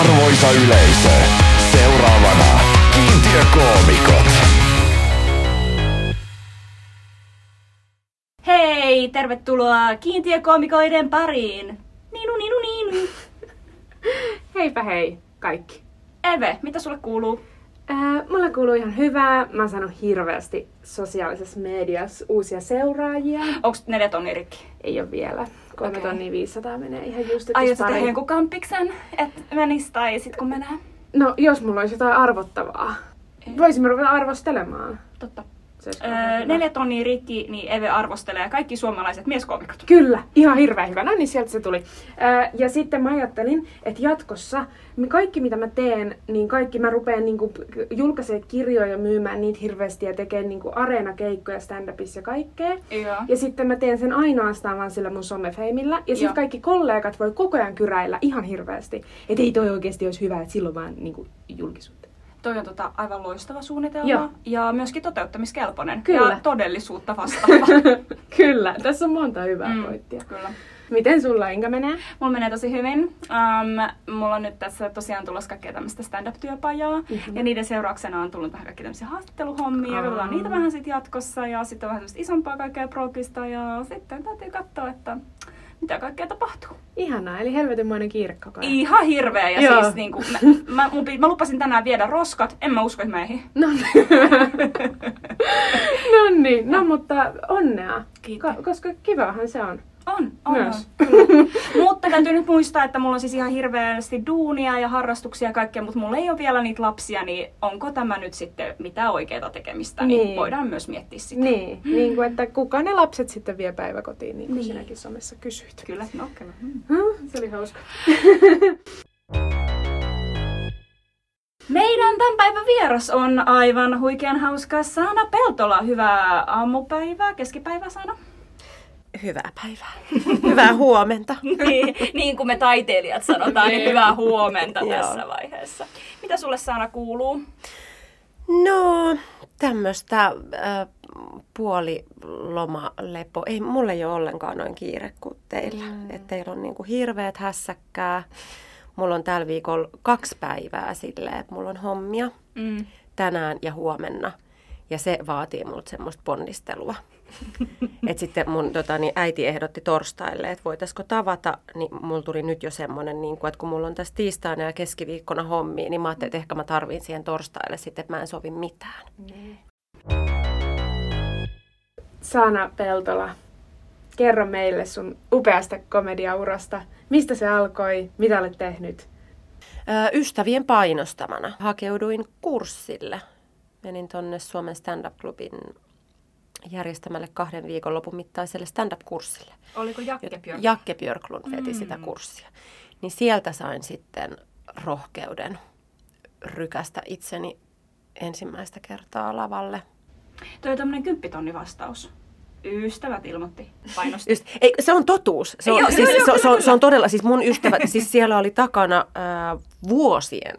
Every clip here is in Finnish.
Arvoisa yleisö, seuraavana kiintiökoomikot. Hei, tervetuloa kiintiökoomikoiden pariin. Niinu, niinu, niinu. Heipä hei kaikki. Eve, mitä sulle kuuluu? Ää, mulle kuuluu ihan hyvää. Mä oon saanut hirveästi sosiaalisessa mediassa uusia seuraajia. Onks neljä tonni rikki? Ei ole vielä. Kolme Okei. tonnia 500 menee ihan just, että Aiot jos sä pari- tehdä jonkun kampiksen, et menis tai sit kun menee? No, jos mulla olisi jotain arvottavaa. Voisimme ruveta arvostelemaan. Totta. Hyvä. neljä tonnia rikki, niin Eve arvostelee kaikki suomalaiset mieskoomikot. Kyllä, ihan hirveän hyvä. No niin, sieltä se tuli. Ää, ja sitten mä ajattelin, että jatkossa kaikki mitä mä teen, niin kaikki mä rupean niinku julkaisemaan kirjoja, myymään niitä hirveästi ja tekemään niinku areenakeikkoja stand-upissa ja kaikkea. Joo. Ja sitten mä teen sen ainoastaan vaan sillä mun somefeimillä. Ja sitten kaikki kollegat voi koko ajan kyräillä ihan hirveästi. Että ei toi oikeasti olisi hyvä, että silloin vaan niinku julkisuutta. Toi on tota aivan loistava suunnitelma Joo. ja myöskin toteuttamiskelpoinen Kyllä. ja todellisuutta vastaava. Kyllä, tässä on monta hyvää Mm, pointtia. Kyllä. Miten sulla Inga menee? Mulla menee tosi hyvin. Um, mulla on nyt tässä tosiaan tulossa kaikkea tämmöistä stand-up-työpajaa. Mhm. Ja niiden seurauksena on tullut vähän kaikki tämmöisiä haastatteluhommia. Ja Aa. katsotaan niitä vähän sitten jatkossa. Ja sitten on vähän tämmöistä isompaa kaikkea progista. Ja sitten täytyy katsoa, että mitä kaikkea tapahtuu. Ihanaa, eli helvetinmoinen kiire koko ajan. Ihan hirveä. Ja Joo. siis niinku, mä, mä, mun, pi- mä lupasin tänään viedä roskat. En mä usko, että mä ehdin. No niin. no niin, no mutta onnea. Kiitos. Ko- koska kivahan se on. On, on, Myös. on, kyllä. Mutta täytyy nyt muistaa, että mulla on siis ihan hirveästi duunia ja harrastuksia ja kaikkea, mutta mulla ei ole vielä niitä lapsia, niin onko tämä nyt sitten mitä oikeaa tekemistä, niin, Niin. voidaan myös miettiä sitä. Niin, niin kuin, että kuka ne lapset sitten vie päiväkotiin, niin kuin Niin. sinäkin somessa kysyit. Kyllä, no kyllä. Mm. Hmm, se oli hauska. Meidän tämän päivän vieras on aivan huikean hauska Saana Peltola. Hyvää aamupäivää, keskipäivää Saana. Hyvää päivää. Hyvää huomenta. niin, niin kuin me taiteilijat sanotaan, niin hyvää huomenta tässä vaiheessa. Mitä sulle Saana kuuluu? No, tämmöistä äh, puolilomalepo. Ei, mulla ei ole ollenkaan noin kiire kuin teillä. Mm. Että teillä on niinku hirveät hässäkkää. Mulla on tällä viikolla kaksi päivää silleen, että mulla on hommia Mm. tänään ja huomenna. Ja se vaatii multa semmoista ponnistelua. Et sitten mun tota, niin äiti ehdotti torstaille, että voitaisiko tavata, niin mulla tuli nyt jo semmoinen, niin että kun mulla on tässä tiistaina ja keskiviikkona hommia, niin mä ajattelin, että ehkä mä tarvin siihen torstaille sitten, että mä en sovi mitään. Saana Peltola, kerro meille sun upeasta komediaurasta. Mistä se alkoi? Mitä olet tehnyt? Ystävien painostamana hakeuduin kurssille. Menin tonne Suomen stand-up-klubin järjestämälle kahden viikonlopun mittaiselle stand-up-kurssille. Oliko Jakke Björk? Jakke Björklund veti Mm. sitä kurssia. Niin sieltä sain sitten rohkeuden rykästä itseni ensimmäistä kertaa lavalle. Toi on tämmönen kymppitonni vastaus. Ystävät ilmoitti painosti. Just, ei, se on totuus. Se on, Joo, siis, joo, joo, se, kyllä, se, on, kyllä. se on todella, siis mun ystävät, siis siellä oli takana ää, vuosien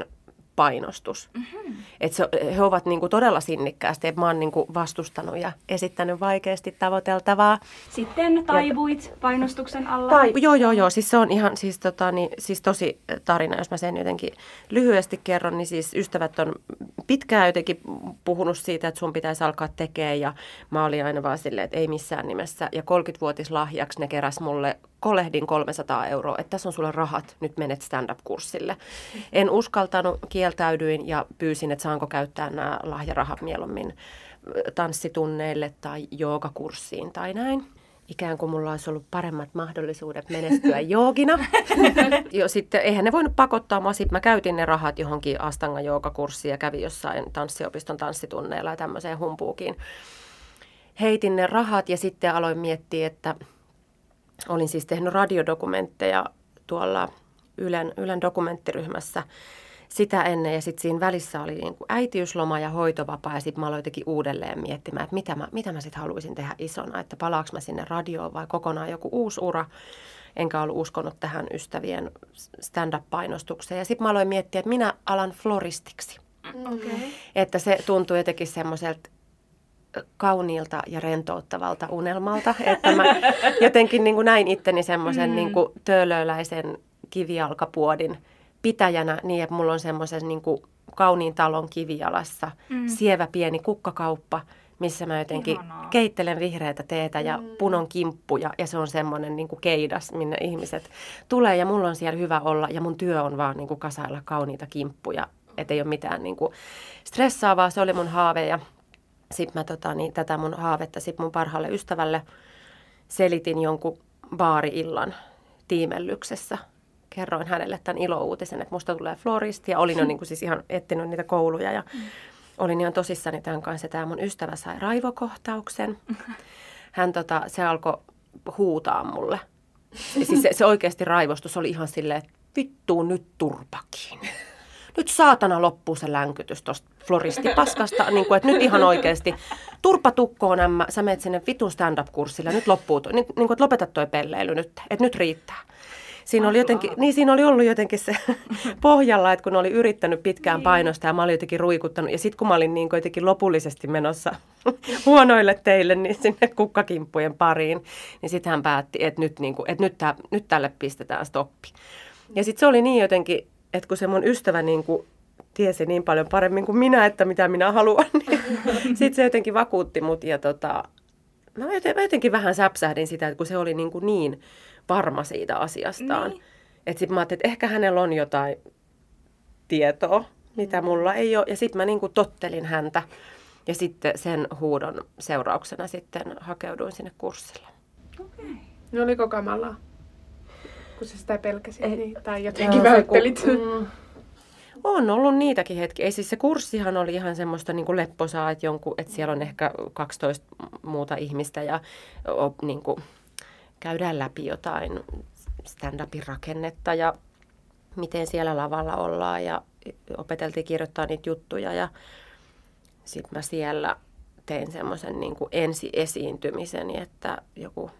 painostus. Mm-hmm. Et se, he ovat niinku todella sinnikkäästi, että mä oon niinku vastustanut ja esittänyt vaikeasti tavoiteltavaa. Sitten taivuit painostuksen alla. Tai- Joo, joo, joo. Siis se on ihan siis, tota, niin, siis tosi tarina, jos mä sen jotenkin lyhyesti kerron. Niin siis ystävät on pitkään jotenkin puhunut siitä, että sun pitäisi alkaa tekemään. Ja mä olin aina vaan silleen, että ei missään nimessä. Ja 30-vuotislahjaksi ne keräs mulle kolehdin 300 euroa, että tässä on sulle rahat, nyt menet stand-up-kurssille. En uskaltanut, kieltäydyin ja pyysin, että saanko käyttää nämä lahjarahat mieluummin tanssitunneille tai joogakurssiin tai näin. Ikään kuin mulla olisi ollut paremmat mahdollisuudet menestyä joogina. jo sitten, eihän ne voinut pakottaa mua. Sitten mä käytin ne rahat johonkin Astanga joogakurssiin ja kävin jossain tanssiopiston tanssitunneilla ja tämmöiseen humpuukiin. Heitin ne rahat ja sitten aloin miettiä, että olin siis tehnyt radiodokumentteja tuolla Ylen, Ylen dokumenttiryhmässä sitä ennen ja sitten siinä välissä oli niin kuin äitiysloma ja hoitovapaa ja sitten mä aloin jotenkin uudelleen miettimään, että mitä mä, mitä mä sitten haluaisin tehdä isona, että palaaks mä sinne radioon vai kokonaan joku uusi ura. Enkä ollut uskonut tähän ystävien stand-up-painostukseen. Ja sitten mä aloin miettiä, että minä alan floristiksi. Okay. Että se tuntui jotenkin semmoiselta kauniilta ja rentouttavalta unelmalta, että mä jotenkin niin kuin näin itteni semmoisen Mm. niin töölöläisen kivijalkapuodin pitäjänä niin, että mulla on semmoisen niin kuin kauniin talon kivijalassa, mm. sievä pieni kukkakauppa, missä mä jotenkin Ihanaa. keittelen vihreätä teetä ja punon kimppuja ja se on semmoinen niin kuin keidas, minne ihmiset tulee ja mulla on siellä hyvä olla ja mun työ on vaan niin kuin kasailla kauniita kimppuja, että ei ole mitään niin kuin stressaavaa, se oli mun haave ja sitten mä tota, niin, tätä mun haavetta sit mun parhaalle ystävälle selitin jonkun baari-illan tiimellyksessä. Kerroin hänelle tämän ilouutisen, että musta tulee floristi ja olin jo niin kuin siis ihan etsinyt niitä kouluja ja olin ihan tosissani tämän kanssa. Tämä mun ystävä sai raivokohtauksen. Hän tota, se alkoi huutaa mulle. Siis se, se oikeasti raivostus oli ihan silleen, että vittuu nyt turpakin. Nyt saatana loppuu se länkytys tuosta floristipaskasta, niin kuin, että nyt ihan oikeasti turpa tukkoon ämmä, sä menet sinne vitun stand-up-kurssille, nyt loppuu, nyt, niin kuin, että lopeta toi pelleily nyt, että nyt riittää. Siinä oli, jotenkin, niin siinä oli ollut jotenkin se pohjalla, että kun oli yrittänyt pitkään painostaa ja mä olin jotenkin ruikuttanut. Ja sitten kun mä olin niin jotenkin lopullisesti menossa huonoille teille niin sinne kukkakimppujen pariin, niin sitten hän päätti, että nyt, niin kuin, että nyt, tää, nyt tälle pistetään stoppi. Ja sitten se oli niin jotenkin, että kun se mun ystävä niin kuin tiesi niin paljon paremmin kuin minä, että mitä minä haluan, niin sitten se jotenkin vakuutti mut. Ja tota, mä joten- mä jotenkin vähän säpsähdin sitä, että kun se oli niin, kuin niin varma siitä asiastaan. Niin. Että sitten mä ajattelin, että ehkä hänellä on jotain tietoa, mitä mulla ei ole. Ja sitten mä niin kuin tottelin häntä. Ja sitten sen huudon seurauksena sitten hakeuduin sinne kurssille. Okei. No oliko kamalaa? Kun sä sitä pelkäsit, Ei. niin, tai jotenkin välttelit. mm, On ollut niitäkin hetkiä. Ei siis se kurssihan oli ihan semmoista niin kuin lepposaa, että, jonkun, että siellä on ehkä 12 muuta ihmistä ja o, niin kuin, käydään läpi jotain stand-upin rakennetta ja miten siellä lavalla ollaan ja opeteltiin kirjoittaa niitä juttuja ja sitten mä siellä tein semmoisen niin kuin ensi-esiintymiseni, että joku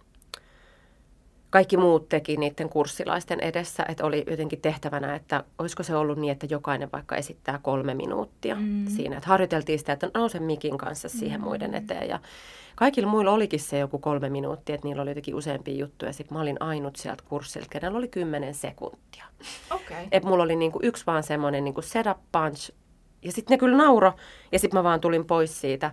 kaikki muut teki niiden kurssilaisten edessä, että oli jotenkin tehtävänä, että olisiko se ollut niin, että jokainen vaikka esittää kolme minuuttia mm. siinä. Että harjoiteltiin sitä, että nouse mikin kanssa siihen mm. muiden eteen ja kaikilla muilla olikin se joku kolme minuuttia, että niillä oli jotenkin useampia juttuja. Sitten mä olin ainut sieltä kurssilta, kenellä oli kymmenen sekuntia. Okei. Et mulla oli niinku yksi vaan semmoinen niinku setup punch. Ja sitten ne kyllä nauro. Ja sitten mä vaan tulin pois siitä.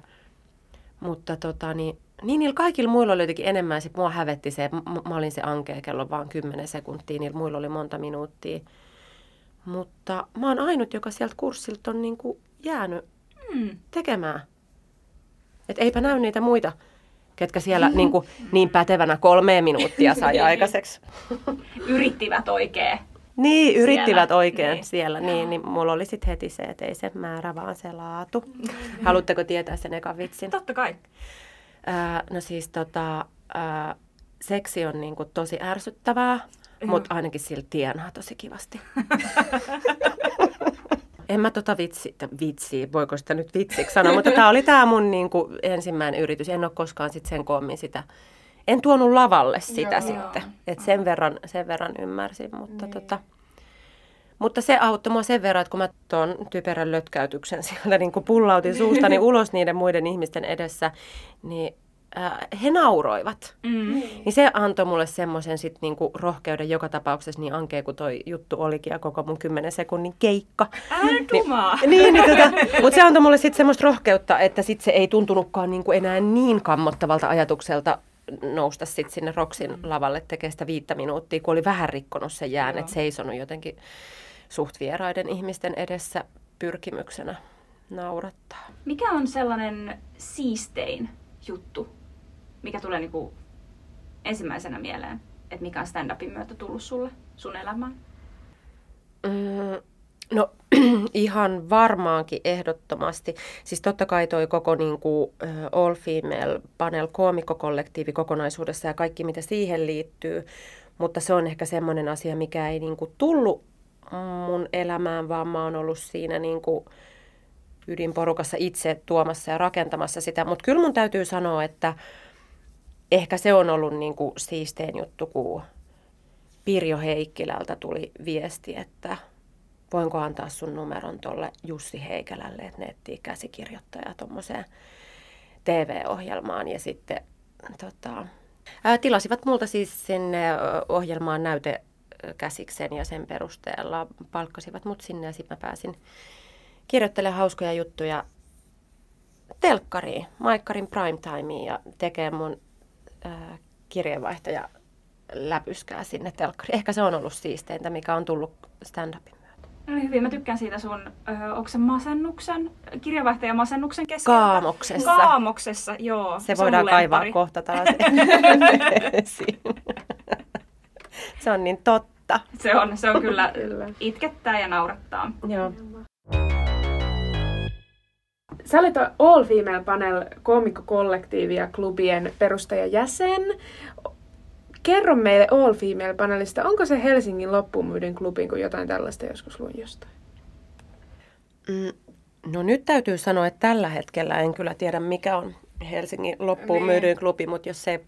Mutta tota, niin, niin niillä kaikilla muilla oli jotenkin enemmän. Sitten mua hävetti se, että mä, mä olin se ankea kello vaan 10 sekuntia. Niillä muilla oli monta minuuttia. Mutta mä oon ainut, joka sieltä kurssilta on niinku jäänyt Hmm. tekemään. Et eipä näy niitä muita, ketkä siellä niinku, niin pätevänä kolmeen minuuttia sai aikaiseksi. Yrittivät oikein. Niin, yrittivät Siellä. oikein Niin. siellä, niin, niin mulla oli sitten heti se, että ei se määrä, vaan se laatu. Haluatteko tietää sen ekan vitsin? Totta kai. Ää, no siis tota, ää, seksi on niinku tosi ärsyttävää, mutta ainakin sillä tienaa tosi kivasti. en mä tota vitsi, vitsiä, voiko sitä nyt vitsiksi sanoa, mutta tämä oli tämä mun niinku ensimmäinen yritys. En ole koskaan sit sen koommin sitä, en tuonut lavalle sitä Joo. sitten. Et sen, verran, sen verran ymmärsin, mutta tota, mutta se auttoi mua sen verran, että kun mä tuon typerän lötkäytyksen sieltä niin pullautin suustani ulos niiden muiden ihmisten edessä, niin äh, he nauroivat. Mm. Niin se antoi mulle semmoisen sit niinku rohkeuden joka tapauksessa niin ankea kuin toi juttu olikin ja koko mun 10 sekunnin keikka. Älä rumaa. Niin, niin tota, mutta se antoi mulle sitten semmoista rohkeutta, että sit se ei tuntunutkaan niinku enää niin kammottavalta ajatukselta nousta sit sinne Roksin lavalle tekemään sitä viittä minuuttia, kun oli vähän rikkonut sen jään, että seisonut jotenkin suht vieraiden ihmisten edessä pyrkimyksenä naurattaa. Mikä on sellainen siistein juttu, mikä tulee niinku ensimmäisenä mieleen? Että mikä on stand-upin myötä tullut sulle, sun elämään? Mm, no ihan varmaankin ehdottomasti. Siis totta kai toi koko niin kuin, All Female Panel koomikkokollektiivi kokonaisuudessa ja kaikki mitä siihen liittyy. Mutta se on ehkä semmoinen asia, mikä ei niin kuin, tullut mun elämään, vaan mä oon ollut siinä niin kuin, ydinporukassa itse tuomassa ja rakentamassa sitä. Mutta kyllä mun täytyy sanoa, että ehkä se on ollut niin kuin, siistein juttu, kun Pirjo Heikkilältä tuli viesti, että voinko antaa sun numeron tuolle Jussi Heikälälle, että ne etsii käsikirjoittajaa tuommoiseen TV-ohjelmaan. Ja sitten tota, ää, tilasivat multa siis sinne ohjelmaan näyte käsiksen ja sen perusteella palkkasivat mut sinne ja sitten mä pääsin kirjoittelemaan hauskoja juttuja telkkariin, Maikkarin primetimeen ja tekee mun ää, kirjeenvaihtaja läpyskää sinne telkkariin. Ehkä se on ollut siisteintä, mikä on tullut stand-upin. No niin hyvin, mä tykkään siitä sun, ö, onko se masennuksen, kirjavaihtaja masennuksen keskeltä? Kaamoksessa. Kaamoksessa, joo. Se on voidaan kaivaa kohta taas esiin. Se on niin totta. Se on, se on kyllä, Kyllä. itkettää ja naurattaa. Joo. Sä olet All Female Panel koomikkokollektiivi ja klubien perustajajäsen. Kerro meille All Female Panelista, onko se Helsingin loppuun klubin, kun jotain tällaista joskus luin jostain? Mm, No nyt täytyy sanoa, että tällä hetkellä en kyllä tiedä, mikä on Helsingin loppuun Niin. myydyin klubi, mutta jos se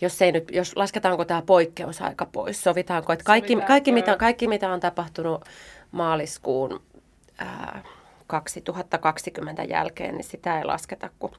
jos ei nyt, jos lasketaanko tämä poikkeusaika pois, sovitaanko, että kaikki, Sovitaan, kaikki, mitä, kaikki mitä on tapahtunut maaliskuun ää, 2020 jälkeen, niin sitä ei lasketa, kun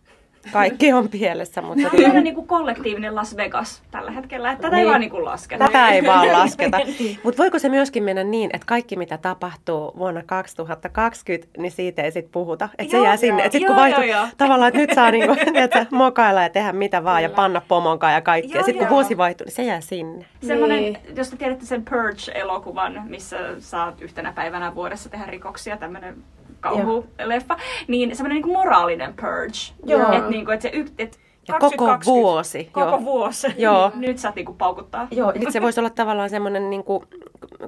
kaikki on pielessä. Mutta Me meidän niin kuin kollektiivinen Las Vegas tällä hetkellä, että tätä ei Niin. vaan niin kuin lasketa. Tätä ei vaan lasketa. Mutta voiko se myöskin mennä niin, että kaikki mitä tapahtuu vuonna 2020, niin siitä ei sitten puhuta. Että se Joo, jää sinne. Että sitten kun vaihtuu tavallaan, että nyt saa niinku, tiedätkö, mokailla ja tehdä mitä vaan ja Kyllä. panna pomonkaan ja kaikkea. Sitten kun vuosi vaihtuu, niin se jää sinne. Semmoinen, Niin. jos te tiedätte sen Purge-elokuvan, missä saat yhtenä päivänä vuodessa tehdä rikoksia, tämmöinen kauhuleffa, niin semmoinen niin moraalinen purge. Joo. Että niinku, et se y, et Ja koko 2020 vuosi. Koko joo. vuosi. Joo. Nyt saat niinku paukuttaa. Joo, nyt se voisi olla tavallaan semmoinen niin kuin,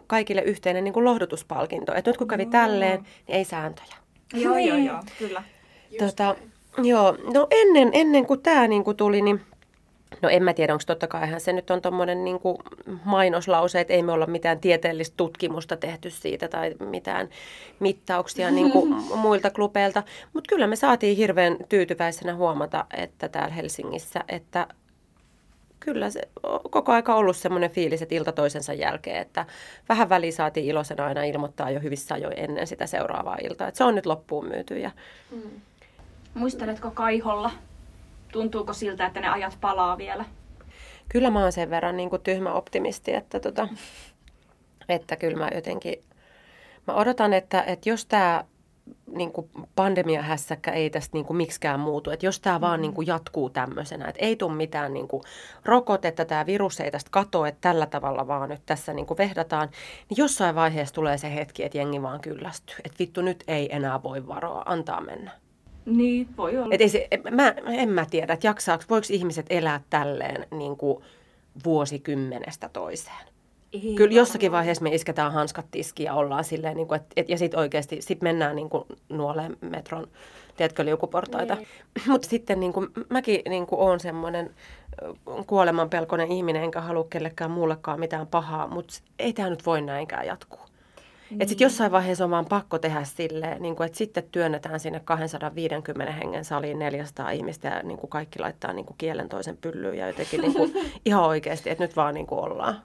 kaikille yhteinen niin kuin lohdutuspalkinto. Että nyt kun kävi tälleen, niin ei sääntöjä. Joo, joo, joo, kyllä. Tota, joo, no ennen, ennen kuin tämä niinku tuli, niin no en mä tiedä, onko totta kaihan se nyt on tuommoinen niinku mainoslause, että ei me olla mitään tieteellistä tutkimusta tehty siitä tai mitään mittauksia niinku muilta klubeilta. Mutta kyllä me saatiin hirveän tyytyväisenä huomata, että täällä Helsingissä, että kyllä se on koko aika ollut semmoinen fiilis, että ilta toisensa jälkeen, että vähän väliin saatiin iloisena aina ilmoittaa jo hyvissä ajoin ennen sitä seuraavaa iltaa. Että se on nyt loppuun myyty ja Muisteletko Kaiholla? Tuntuuko siltä, että ne ajat palaa vielä? kyllä mä oon sen verran niin kuin tyhmä optimisti, että, tota, että kyllä mä jotenkin, mä odotan, että, että jos tämä niin kuin pandemiahässäkkä ei tästä niin kuin miksikään muutu, että jos tämä vaan niin kuin jatkuu tämmöisenä, että ei tule mitään niin kuin rokotetta, tämä virus ei tästä katoa, että tällä tavalla vaan nyt tässä niin kuin vehdataan, niin jossain vaiheessa tulee se hetki, että jengi vaan kyllästyy, että vittu nyt ei enää voi varoa, antaa mennä. Niin, voi olla. Et ei se, mä, en mä tiedä, että jaksaako, voiko ihmiset elää tälleen niin kuin vuosikymmenestä toiseen. Ei Kyllä jossakin vaiheessa me isketään hanskat tiskiin ja ollaan silleen, niin kuin, et, et, ja sitten oikeasti sit mennään niin kuin nuoleen metron, tiedätkö, liukuportaita. Niin. Mutta sitten niin kuin, mäkin niin kuin olen semmoinen kuolemanpelkoinen ihminen, enkä halua kellekään muullekaan mitään pahaa, mutta ei tämä nyt voi näinkään jatkuu. Niin. Että sitten jossain vaiheessa on vaan pakko tehdä silleen, niin kuin, että sitten työnnetään sinne 250 hengen saliin 400 ihmistä ja niin kuin kaikki laittaa niin kuin kielen toisen pyllyyn ja jotenkin niin kuin, ihan oikeasti, että nyt vaan niin kuin ollaan.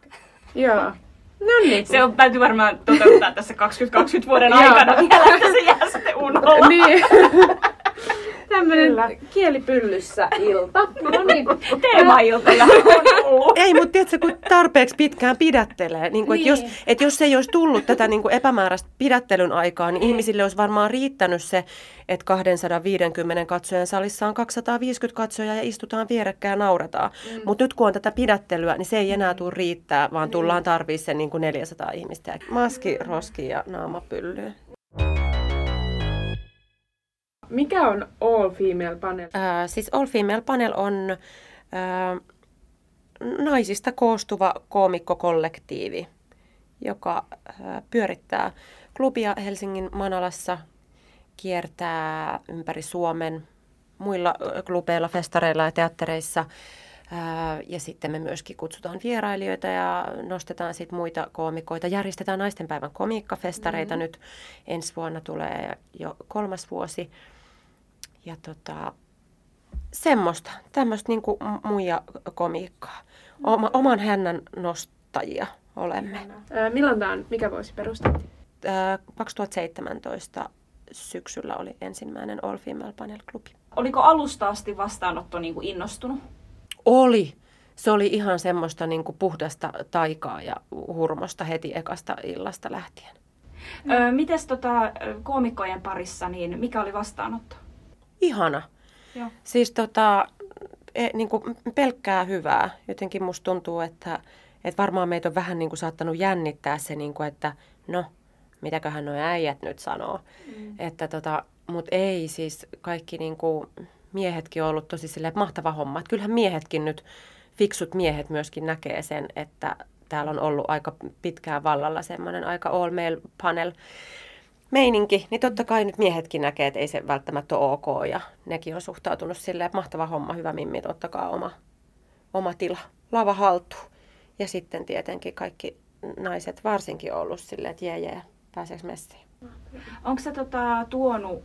Joo. No niin. Se on, täytyy varmaan toteuttaa tässä 2020 vuoden aikana vielä, että se jää sitten unolla. Niin. Tämmönen Kyllä. kielipyllyssä ilta. No niin. Ollut. Ei, mutta tiedätkö, kun tarpeeksi pitkään pidättelee. Niin kuin, Niin. että, jos, että jos ei olisi tullut tätä niin kuin epämääräistä pidättelyn aikaa, niin ihmisille olisi varmaan riittänyt se, että 250 katsojan salissa on 250 katsojaa ja istutaan vierekkäin ja nauretaan. Mm. Mutta nyt kun on tätä pidättelyä, niin se ei enää tule riittää, vaan tullaan tarvii se niin kuin 400 ihmistä. Maski, roski ja naamapyllyä. Mikä on All Female Panel? Ää, siis All Female Panel on ää, naisista koostuva koomikkokollektiivi, joka ää, pyörittää klubia Helsingin Manalassa, kiertää ympäri Suomen muilla ä, klubeilla, festareilla ja teattereissa. Ää, Ja sitten me myöskin kutsutaan vierailijoita ja nostetaan sitten muita koomikoita. Järjestetään naistenpäivän komiikkafestareita mm-hmm. nyt. Ensi vuonna tulee jo kolmas vuosi. Ja tota, semmoista, tämmöistä niinku m- muija komiikkaa. Oma, oman hännän nostajia olemme. Ää, milloin tämä on? Mikä vuosi perustettiin? Ää, 2017 syksyllä oli ensimmäinen All Female Panel Klubi. Oliko alusta asti vastaanotto niin kuin innostunut? Oli. se oli ihan semmoista niin kuin puhdasta taikaa ja hurmosta heti ekasta illasta lähtien. Öö, mites tota, koomikkojen parissa, niin mikä oli vastaanotto? Ihana. Joo. Siis tota, e, niin kuin pelkkää hyvää. Jotenkin musta tuntuu, että, että varmaan meitä on vähän niin kuin saattanut jännittää se, niin kuin, että no, mitäköhän nuo äijät nyt sanoo. Mm. Että tota, mutta ei siis kaikki niin kuin miehetkin on ollut tosi silleen, mahtava homma. Että kyllähän miehetkin nyt, fiksut miehet myöskin näkee sen, että täällä on ollut aika pitkään vallalla semmoinen aika all male panel meininki, niin totta kai nyt miehetkin näkee, että ei se välttämättä ole ok ja nekin on suhtautunut silleen, että mahtava homma, hyvä mimmi, ottakaa oma, oma tila, lava haltuun. Ja sitten tietenkin kaikki naiset varsinkin ollut silleen, että jee jee, pääseekö messiin. Onko se tota, tuonut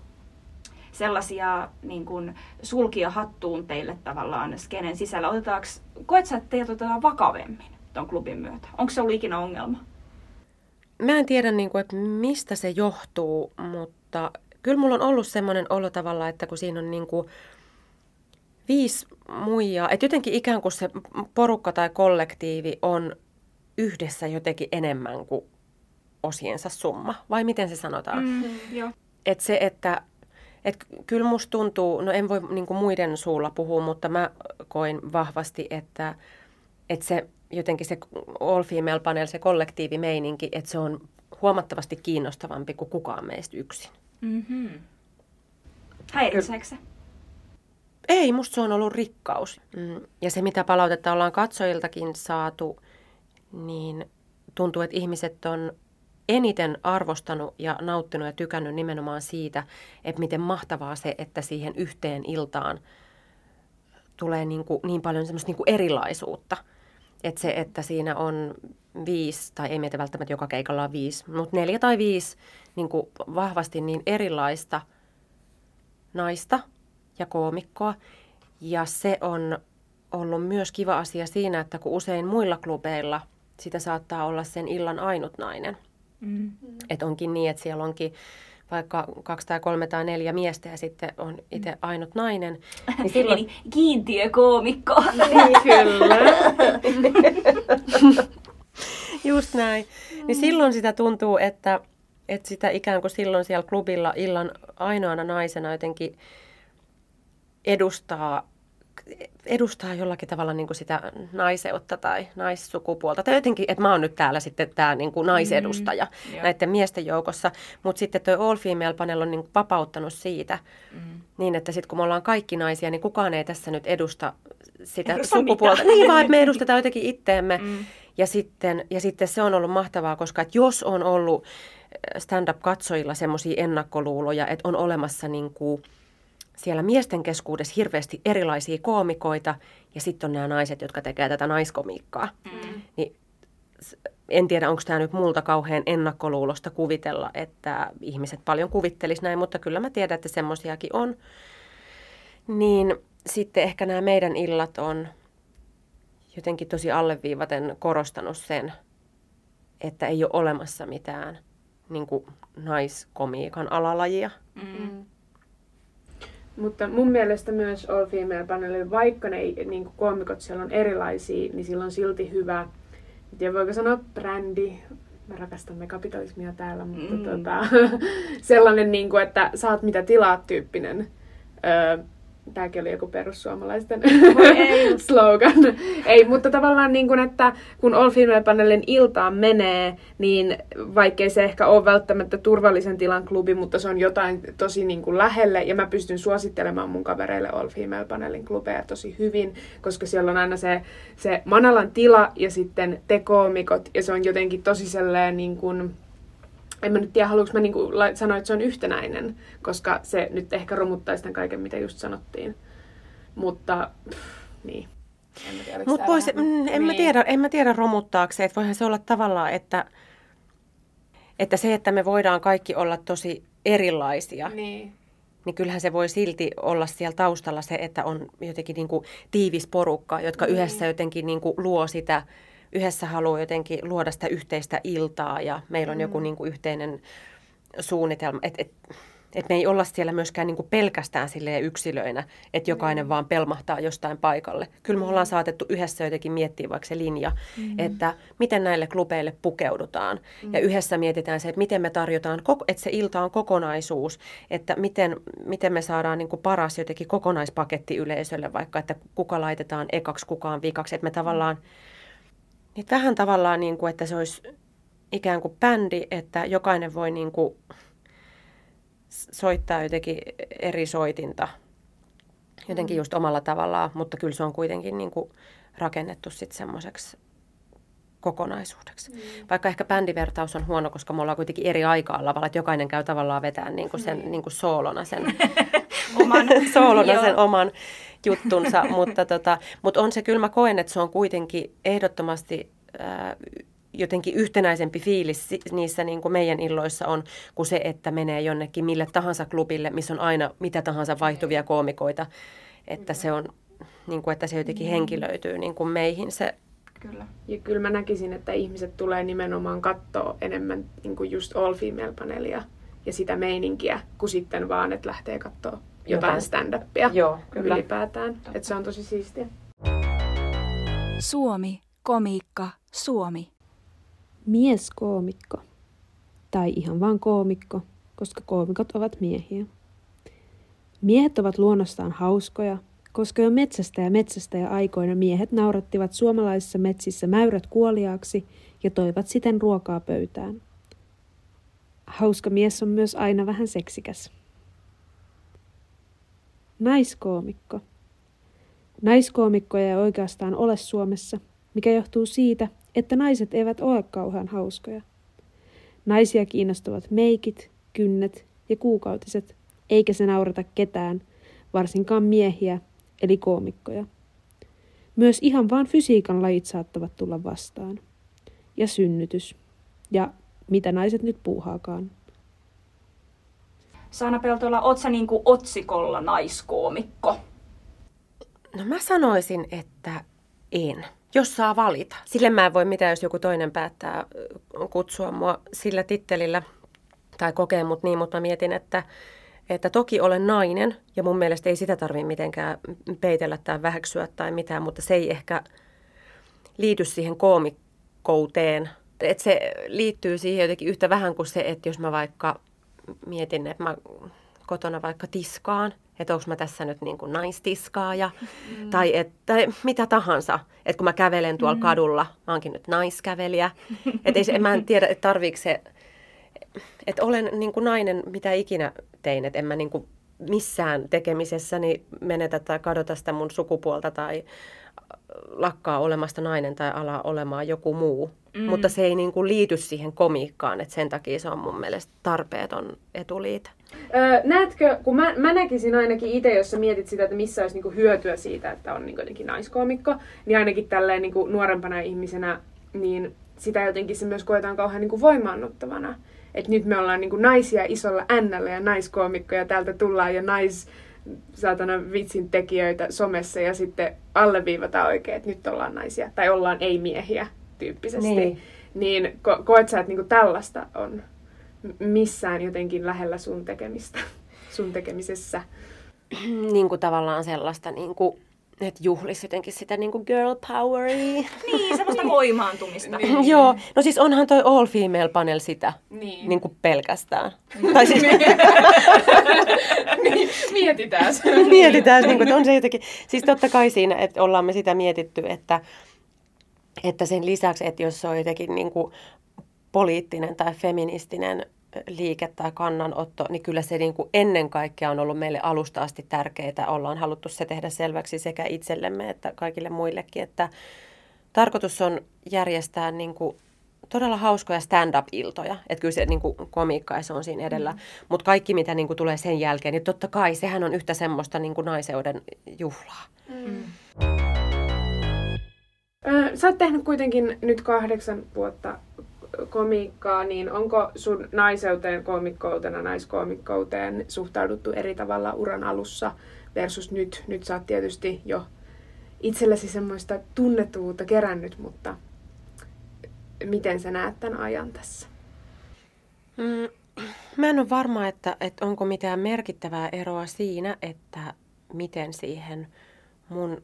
sellaisia niin kun, sulkia hattuun teille tavallaan skenen sisällä? Otetaanko, koet sä, että teiltä otetaan vakavemmin tuon klubin myötä? Onko se ollut ikinä ongelma? Mä en tiedä, niin kuin, että mistä se johtuu, mutta kyllä mulla on ollut semmoinen olo tavalla, että kun siinä on niin kuin viisi muijaa, että jotenkin ikään kuin se porukka tai kollektiivi on yhdessä jotenkin enemmän kuin osiensa summa, vai miten se sanotaan? Mm, joo. Et se, että et kyllä musta tuntuu, no en voi niinku muiden suulla puhua, mutta mä koin vahvasti, että, että se jotenkin se all female panel, se kollektiivimeininki, että se on huomattavasti kiinnostavampi kuin kukaan meistä yksin. Mm-hmm. Häiritseekö se? Ei, musta se on ollut rikkaus. Mm, ja se, mitä palautetta ollaan katsojiltakin saatu, niin tuntuu, että ihmiset on eniten arvostanut ja nauttinut ja tykännyt nimenomaan siitä, että miten mahtavaa se, että siihen yhteen iltaan tulee niin, kuin, niin paljon semmoista niin kuin erilaisuutta. Että se, että siinä on viisi, tai ei meitä välttämättä joka keikalla on viisi, mutta neljä tai viisi niin kuin vahvasti niin erilaista naista ja koomikkoa. Ja se on ollut myös kiva asia siinä, että kun usein muilla klubeilla sitä saattaa olla sen illan ainut nainen – Mm. Että onkin niin, että siellä onkin vaikka kaksi tai kolme tai neljä miestä ja sitten on itse mm. ainut nainen. Niin silloin... Eli kiintiökoomikko. niin, kyllä. Just näin. Niin silloin sitä tuntuu, että, että sitä ikään kuin silloin siellä klubilla illan ainoana naisena jotenkin edustaa edustaa jollakin tavalla niin kuin sitä naiseutta tai naissukupuolta. Tai jotenkin, että mä oon nyt täällä sitten tämä niin kuin naisedustaja mm, näiden miesten joukossa. Mutta sitten tuo All Female Panel on niin kuin vapauttanut siitä, mm. niin että sitten kun me ollaan kaikki naisia, niin kukaan ei tässä nyt edusta sitä Edusta sukupuolta. Mitään. Niin vaan, että me edustetaan jotenkin itteemme. Mm. Ja, sitten, ja sitten se on ollut mahtavaa, koska että jos on ollut stand-up-katsojilla semmoisia ennakkoluuloja, että on olemassa niin kuin – siellä miesten keskuudessa hirveästi erilaisia koomikoita ja sitten on nämä naiset, jotka tekevät tätä naiskomiikkaa. Mm. Niin en tiedä, onko tämä nyt multa kauhean ennakkoluulosta kuvitella, että ihmiset paljon kuvittelisi näin, mutta kyllä mä tiedän, että semmoisiakin on. Niin sitten ehkä nämä meidän illat on jotenkin tosi alleviivaten korostanut sen, että ei ole olemassa mitään niin kuin naiskomiikan alalajia. Mm. Mutta mun mielestä myös All Female Panel, vaikka ne niin kuin koomikot siellä on erilaisia, niin sillä on silti hyvä, en tiedä voiko sanoa brändi, me rakastamme kapitalismia täällä, mutta mm. tota, sellainen, niin kuin, että saat mitä tilaat tyyppinen öö, Tämäkin oli joku perussuomalaisten ei. slogan. ei, mutta tavallaan niin kuin, että kun All Female Panelin iltaan menee, niin vaikkei se ehkä ole välttämättä turvallisen tilan klubi, mutta se on jotain tosi niin kuin lähelle. Ja mä pystyn suosittelemaan mun kavereille All Female Panelin klubeja tosi hyvin, koska siellä on aina se, se Manalan tila ja sitten te koomikot. Ja se on jotenkin tosi sellainen niin kuin, en mä nyt tiedä, haluanko mä niinku sanoa, että se on yhtenäinen, koska se nyt ehkä romuttaisi tämän kaiken, mitä just sanottiin. Mutta, pff, niin. En Mut pois, vähän... mm, en, niin. mä tiedä, en mä tiedä romuttaako se, että voihan se olla tavallaan, että, että se, että me voidaan kaikki olla tosi erilaisia, niin. niin kyllähän se voi silti olla siellä taustalla se, että on jotenkin niin kuin tiivis porukka, jotka niin. yhdessä jotenkin niin kuin luo sitä yhdessä haluaa jotenkin luoda sitä yhteistä iltaa ja meillä on mm. joku niin kuin yhteinen suunnitelma. Et, et, että me ei olla siellä myöskään niin kuin pelkästään silleen yksilöinä, että jokainen mm. vaan pelmahtaa jostain paikalle. Kyllä me ollaan saatettu yhdessä jotenkin miettiä vaikka se linja, mm. että miten näille klubeille pukeudutaan. Mm. Ja yhdessä mietitään se, että miten me tarjotaan, että se ilta on kokonaisuus, että miten, miten me saadaan niin kuin paras jotenkin kokonaispaketti yleisölle, vaikka että kuka laitetaan ekaksi, kukaan vikaksi. Että me tavallaan, niin vähän tavallaan, niin kuin, että se olisi ikään kuin bändi, että jokainen voi niin kuin soittaa jotenkin eri soitinta jotenkin mm. just omalla tavallaan, mutta kyllä se on kuitenkin niin kuin rakennettu sitten semmoiseksi kokonaisuudeksi. Mm. Vaikka ehkä bändivertaus on huono, koska me ollaan kuitenkin eri aikaa lavalla, että jokainen käy tavallaan vetään niin kuin sen mm. niin kuin soolona sen, oman, soolona sen oman juttunsa, mutta, tota, mutta on se kyllä mä koen, että se on kuitenkin ehdottomasti äh, jotenkin yhtenäisempi fiilis niissä niin kuin meidän illoissa on kuin se, että menee jonnekin mille tahansa klubille, missä on aina mitä tahansa vaihtuvia koomikoita. Että se on, niin kuin, että se jotenkin mm. henkilöityy niin kuin meihin se Kyllä. Ja kyllä mä näkisin, että ihmiset tulee nimenomaan katsoa enemmän niin kuin just all female paneelia ja sitä meininkiä, kuin sitten vaan, että lähtee katsoa jotain stand-upia Joo, kyllä. ylipäätään. Että se on tosi siistiä. Suomi, komiikka, Suomi mieskoomikko. Tai ihan vain koomikko, koska koomikot ovat miehiä. Miehet ovat luonnostaan hauskoja, koska jo metsästä ja metsästä ja aikoina miehet naurattivat suomalaisissa metsissä mäyrät kuoliaaksi ja toivat siten ruokaa pöytään. Hauska mies on myös aina vähän seksikäs. Naiskoomikko. Naiskoomikkoja ei oikeastaan ole Suomessa, mikä johtuu siitä, että naiset eivät ole kauhean hauskoja. Naisia kiinnostavat meikit, kynnet ja kuukautiset, eikä se naurata ketään, varsinkaan miehiä, eli koomikkoja. Myös ihan vain fysiikan lajit saattavat tulla vastaan. Ja synnytys. Ja mitä naiset nyt puuhaakaan. Saana Peltola, oot sä niinku otsikolla naiskoomikko? No mä sanoisin, että en jos saa valita. Sille mä en voi mitään, jos joku toinen päättää kutsua mua sillä tittelillä tai kokee mut niin, mutta mä mietin, että, että toki olen nainen ja mun mielestä ei sitä tarvitse mitenkään peitellä tai väheksyä tai mitään, mutta se ei ehkä liity siihen koomikkouteen. Että se liittyy siihen jotenkin yhtä vähän kuin se, että jos mä vaikka mietin, että mä kotona vaikka tiskaan – että onko mä tässä nyt niin kuin naistiskaaja mm. tai, et, tai mitä tahansa. Että kun mä kävelen tuolla mm. kadulla, mä oonkin nyt naiskävelijä. Että mä en tiedä, että tarviiko se, että olen niin kuin nainen mitä ikinä tein, että en mä niin kuin missään tekemisessäni menetä tai kadota sitä mun sukupuolta tai lakkaa olemasta nainen tai ala olemaan joku muu. Mm. Mutta se ei niin kuin liity siihen komiikkaan, että sen takia se on mun mielestä tarpeeton etuliite. Öö, näetkö, kun mä, mä näkisin ainakin itse, jos sä mietit sitä, että missä olisi niinku hyötyä siitä, että on niinku jotenkin naiskoomikko, niin ainakin tälleen niinku nuorempana ihmisenä, niin sitä jotenkin se myös koetaan kauhean niinku voimaannuttavana. Että nyt me ollaan niinku naisia isolla ännällä ja naiskoomikkoja, täältä tullaan ja nais, saatana vitsin tekijöitä somessa ja sitten alleviivataan oikein, että nyt ollaan naisia tai ollaan ei-miehiä tyyppisesti. Niin, niin ko- koet sä, että niinku tällaista on missään jotenkin lähellä sun tekemistä, sun tekemisessä? Niin kuin tavallaan sellaista niin kuin että juhlisi jotenkin sitä niin kuin girl poweria. Niin, semmoista voimaantumista. niin. Joo, no siis onhan toi all female panel sitä niin. Niin kuin pelkästään. Niin. Tai siis... niin, mietitään mietitään, niin kuin, että on se jotenkin. Siis totta kai siinä, että ollaan me sitä mietitty, että, että sen lisäksi, että jos se on jotenkin niin kuin poliittinen tai feministinen liike tai kannanotto, niin kyllä se niin kuin ennen kaikkea on ollut meille alusta asti tärkeää. Ollaan haluttu se tehdä selväksi sekä itsellemme että kaikille muillekin, että tarkoitus on järjestää niin kuin todella hauskoja stand-up-iltoja. Että kyllä se niin kuin komiikka ja se on siinä edellä. Mm. Mutta kaikki, mitä niin kuin tulee sen jälkeen, niin totta kai sehän on yhtä semmoista niin kuin naiseuden juhlaa. Mm. Sä oot tehnyt kuitenkin nyt kahdeksan vuotta komiikkaa, niin onko sun naiseuteen, komikkoutena, naiskomikkouteen suhtauduttu eri tavalla uran alussa versus nyt? Nyt sä oot tietysti jo itsellesi semmoista tunnettuutta kerännyt, mutta miten sä näet tämän ajan tässä? Mm, Mä en ole varma, että, että onko mitään merkittävää eroa siinä, että miten siihen mun,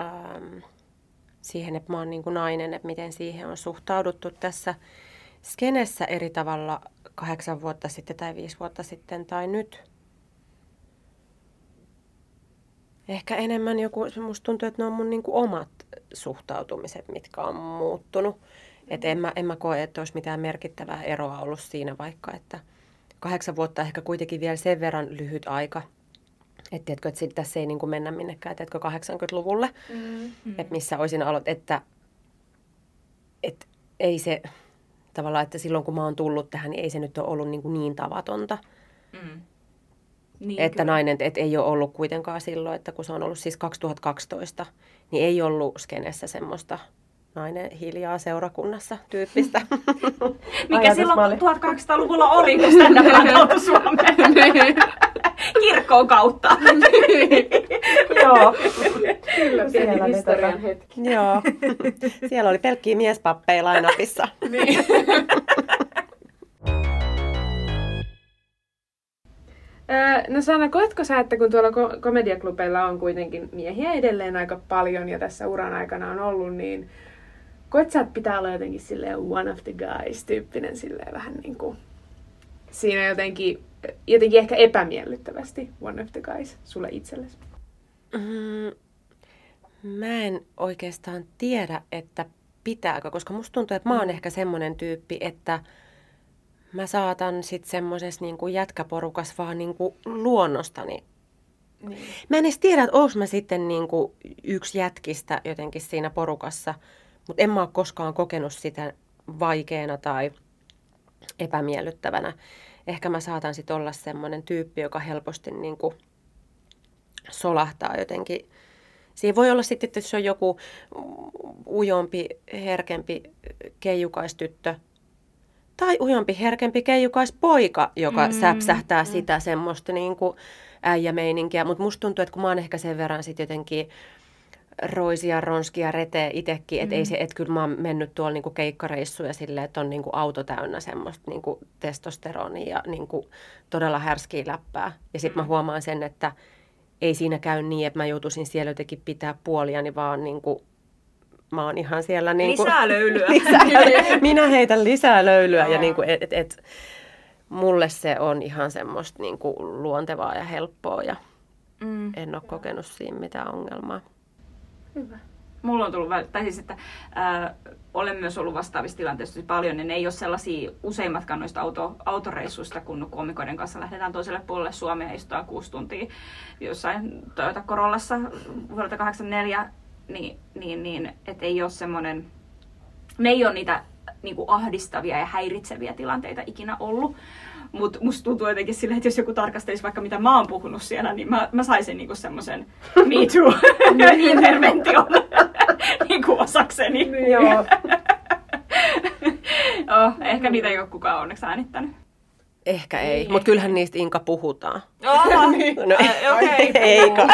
ähm, siihen, että mä oon niin kuin nainen, että miten siihen on suhtauduttu tässä skenessä eri tavalla kahdeksan vuotta sitten tai viisi vuotta sitten tai nyt. Ehkä enemmän joku, musta tuntuu, että ne on mun niin kuin omat suhtautumiset, mitkä on muuttunut. Että en mä, en mä koe, että olisi mitään merkittävää eroa ollut siinä vaikka, että kahdeksan vuotta ehkä kuitenkin vielä sen verran lyhyt aika. Että tiedätkö, että tässä ei niin kuin mennä minnekään, tiedätkö, 80-luvulle, mm. että missä olisin aloittanut, että, että ei se tavallaan, että silloin kun mä oon tullut tähän, niin ei se nyt ole ollut niin, kuin niin tavatonta. Mm. Niin, että kyllä. nainen, että ei ole ollut kuitenkaan silloin, että kun se on ollut siis 2012, niin ei ollut skenessä semmoista nainen hiljaa seurakunnassa tyyppistä. Mikä silloin 1800-luvulla oli, kun stand Suomeen. Kirkkoon kautta. Joo. Kyllä, siellä historian hetki. Joo. Siellä oli pelkkiä miespappeja lainapissa. niin. No Sanna, koetko sä, että kun tuolla komediaklubeilla on kuitenkin miehiä edelleen aika paljon ja tässä uran aikana on ollut, niin koet sä, että pitää olla jotenkin silleen one of the guys tyyppinen silleen vähän niin kuin siinä jotenkin, jotenkin ehkä epämiellyttävästi one of the guys sulle itsellesi? Mm, mä en oikeastaan tiedä, että pitääkö, koska musta tuntuu, että mä oon mm. ehkä semmoinen tyyppi, että mä saatan sitten semmoisessa niin jätkäporukas vaan niin kuin luonnostani. Niin. Mä en edes tiedä, että olis mä sitten niin kuin yksi jätkistä jotenkin siinä porukassa, mutta en mä ole koskaan kokenut sitä vaikeana tai epämiellyttävänä. Ehkä mä saatan sitten olla semmoinen tyyppi, joka helposti niin kuin solahtaa jotenkin. Siinä voi olla sitten, että se on joku ujompi, herkempi keijukaistyttö, tai ujompi, herkempi keijukais-poika, joka mm, säpsähtää mm. sitä semmoista niin kuin äijämeininkiä. Mutta musta tuntuu, että kun mä oon ehkä sen verran sitten jotenkin roisia, ronskia, retee itsekin, että mm. ei se, että kyllä mä oon mennyt tuolla niinku keikkareissuja silleen, että on niinku auto täynnä semmoista niinku testosteronia ja niinku todella härskiä läppää. Ja sitten mm. mä huomaan sen, että ei siinä käy niin, että mä joutuisin siellä jotenkin pitää puoliani, vaan niinku mä oon ihan siellä... Niin kuin, lisää löylyä. lisää, minä heitän lisää löylyä ja niin kuin, et, et, et, mulle se on ihan semmoista niin kuin luontevaa ja helppoa ja mm. en ole kokenut siinä mitään ongelmaa. Hyvä. Mulla on tullut, tai siis, että äh, olen myös ollut vastaavissa tilanteissa paljon, niin ne ei ole sellaisia useimmatkaan noista auto, autoreissuista, kun komikoiden kanssa lähdetään toiselle puolelle Suomea ja istutaan kuusi tuntia jossain Toyota Corollassa vuodelta 84 niin, niin, niin että ei ole semmoinen, ne ei ole niitä niin kuin ahdistavia ja häiritseviä tilanteita ikinä ollut. Mutta musta tuntuu jotenkin silleen, että jos joku tarkastelisi vaikka mitä mä oon puhunut siellä, niin mä, mä saisin niinku semmoisen me too-intervention niinku osakseni. Niin, joo. oh, ehkä niitä ei ole kukaan onneksi äänittänyt. Ehkä ei, niin. mutta kyllähän niistä Inka puhutaan. Oho, niin. no, okay. Eika.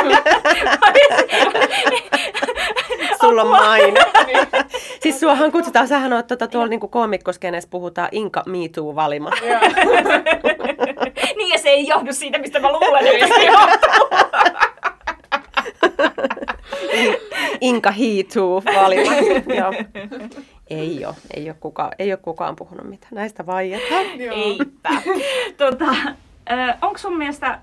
Sulla on maine. siis suohan kutsutaan, sähän oot tuota, tuolla niinku koomikoskeneessa puhutaan Inka Me Too-valima. niin ja se ei johdu siitä, mistä mä luulen, että se johtuu. Inka Hiituu valima. Joo. Ei ole, ei ole, kukaan, ei ole kukaan puhunut mitään. Näistä vaietaan. Eipä. tota, onko sun mielestä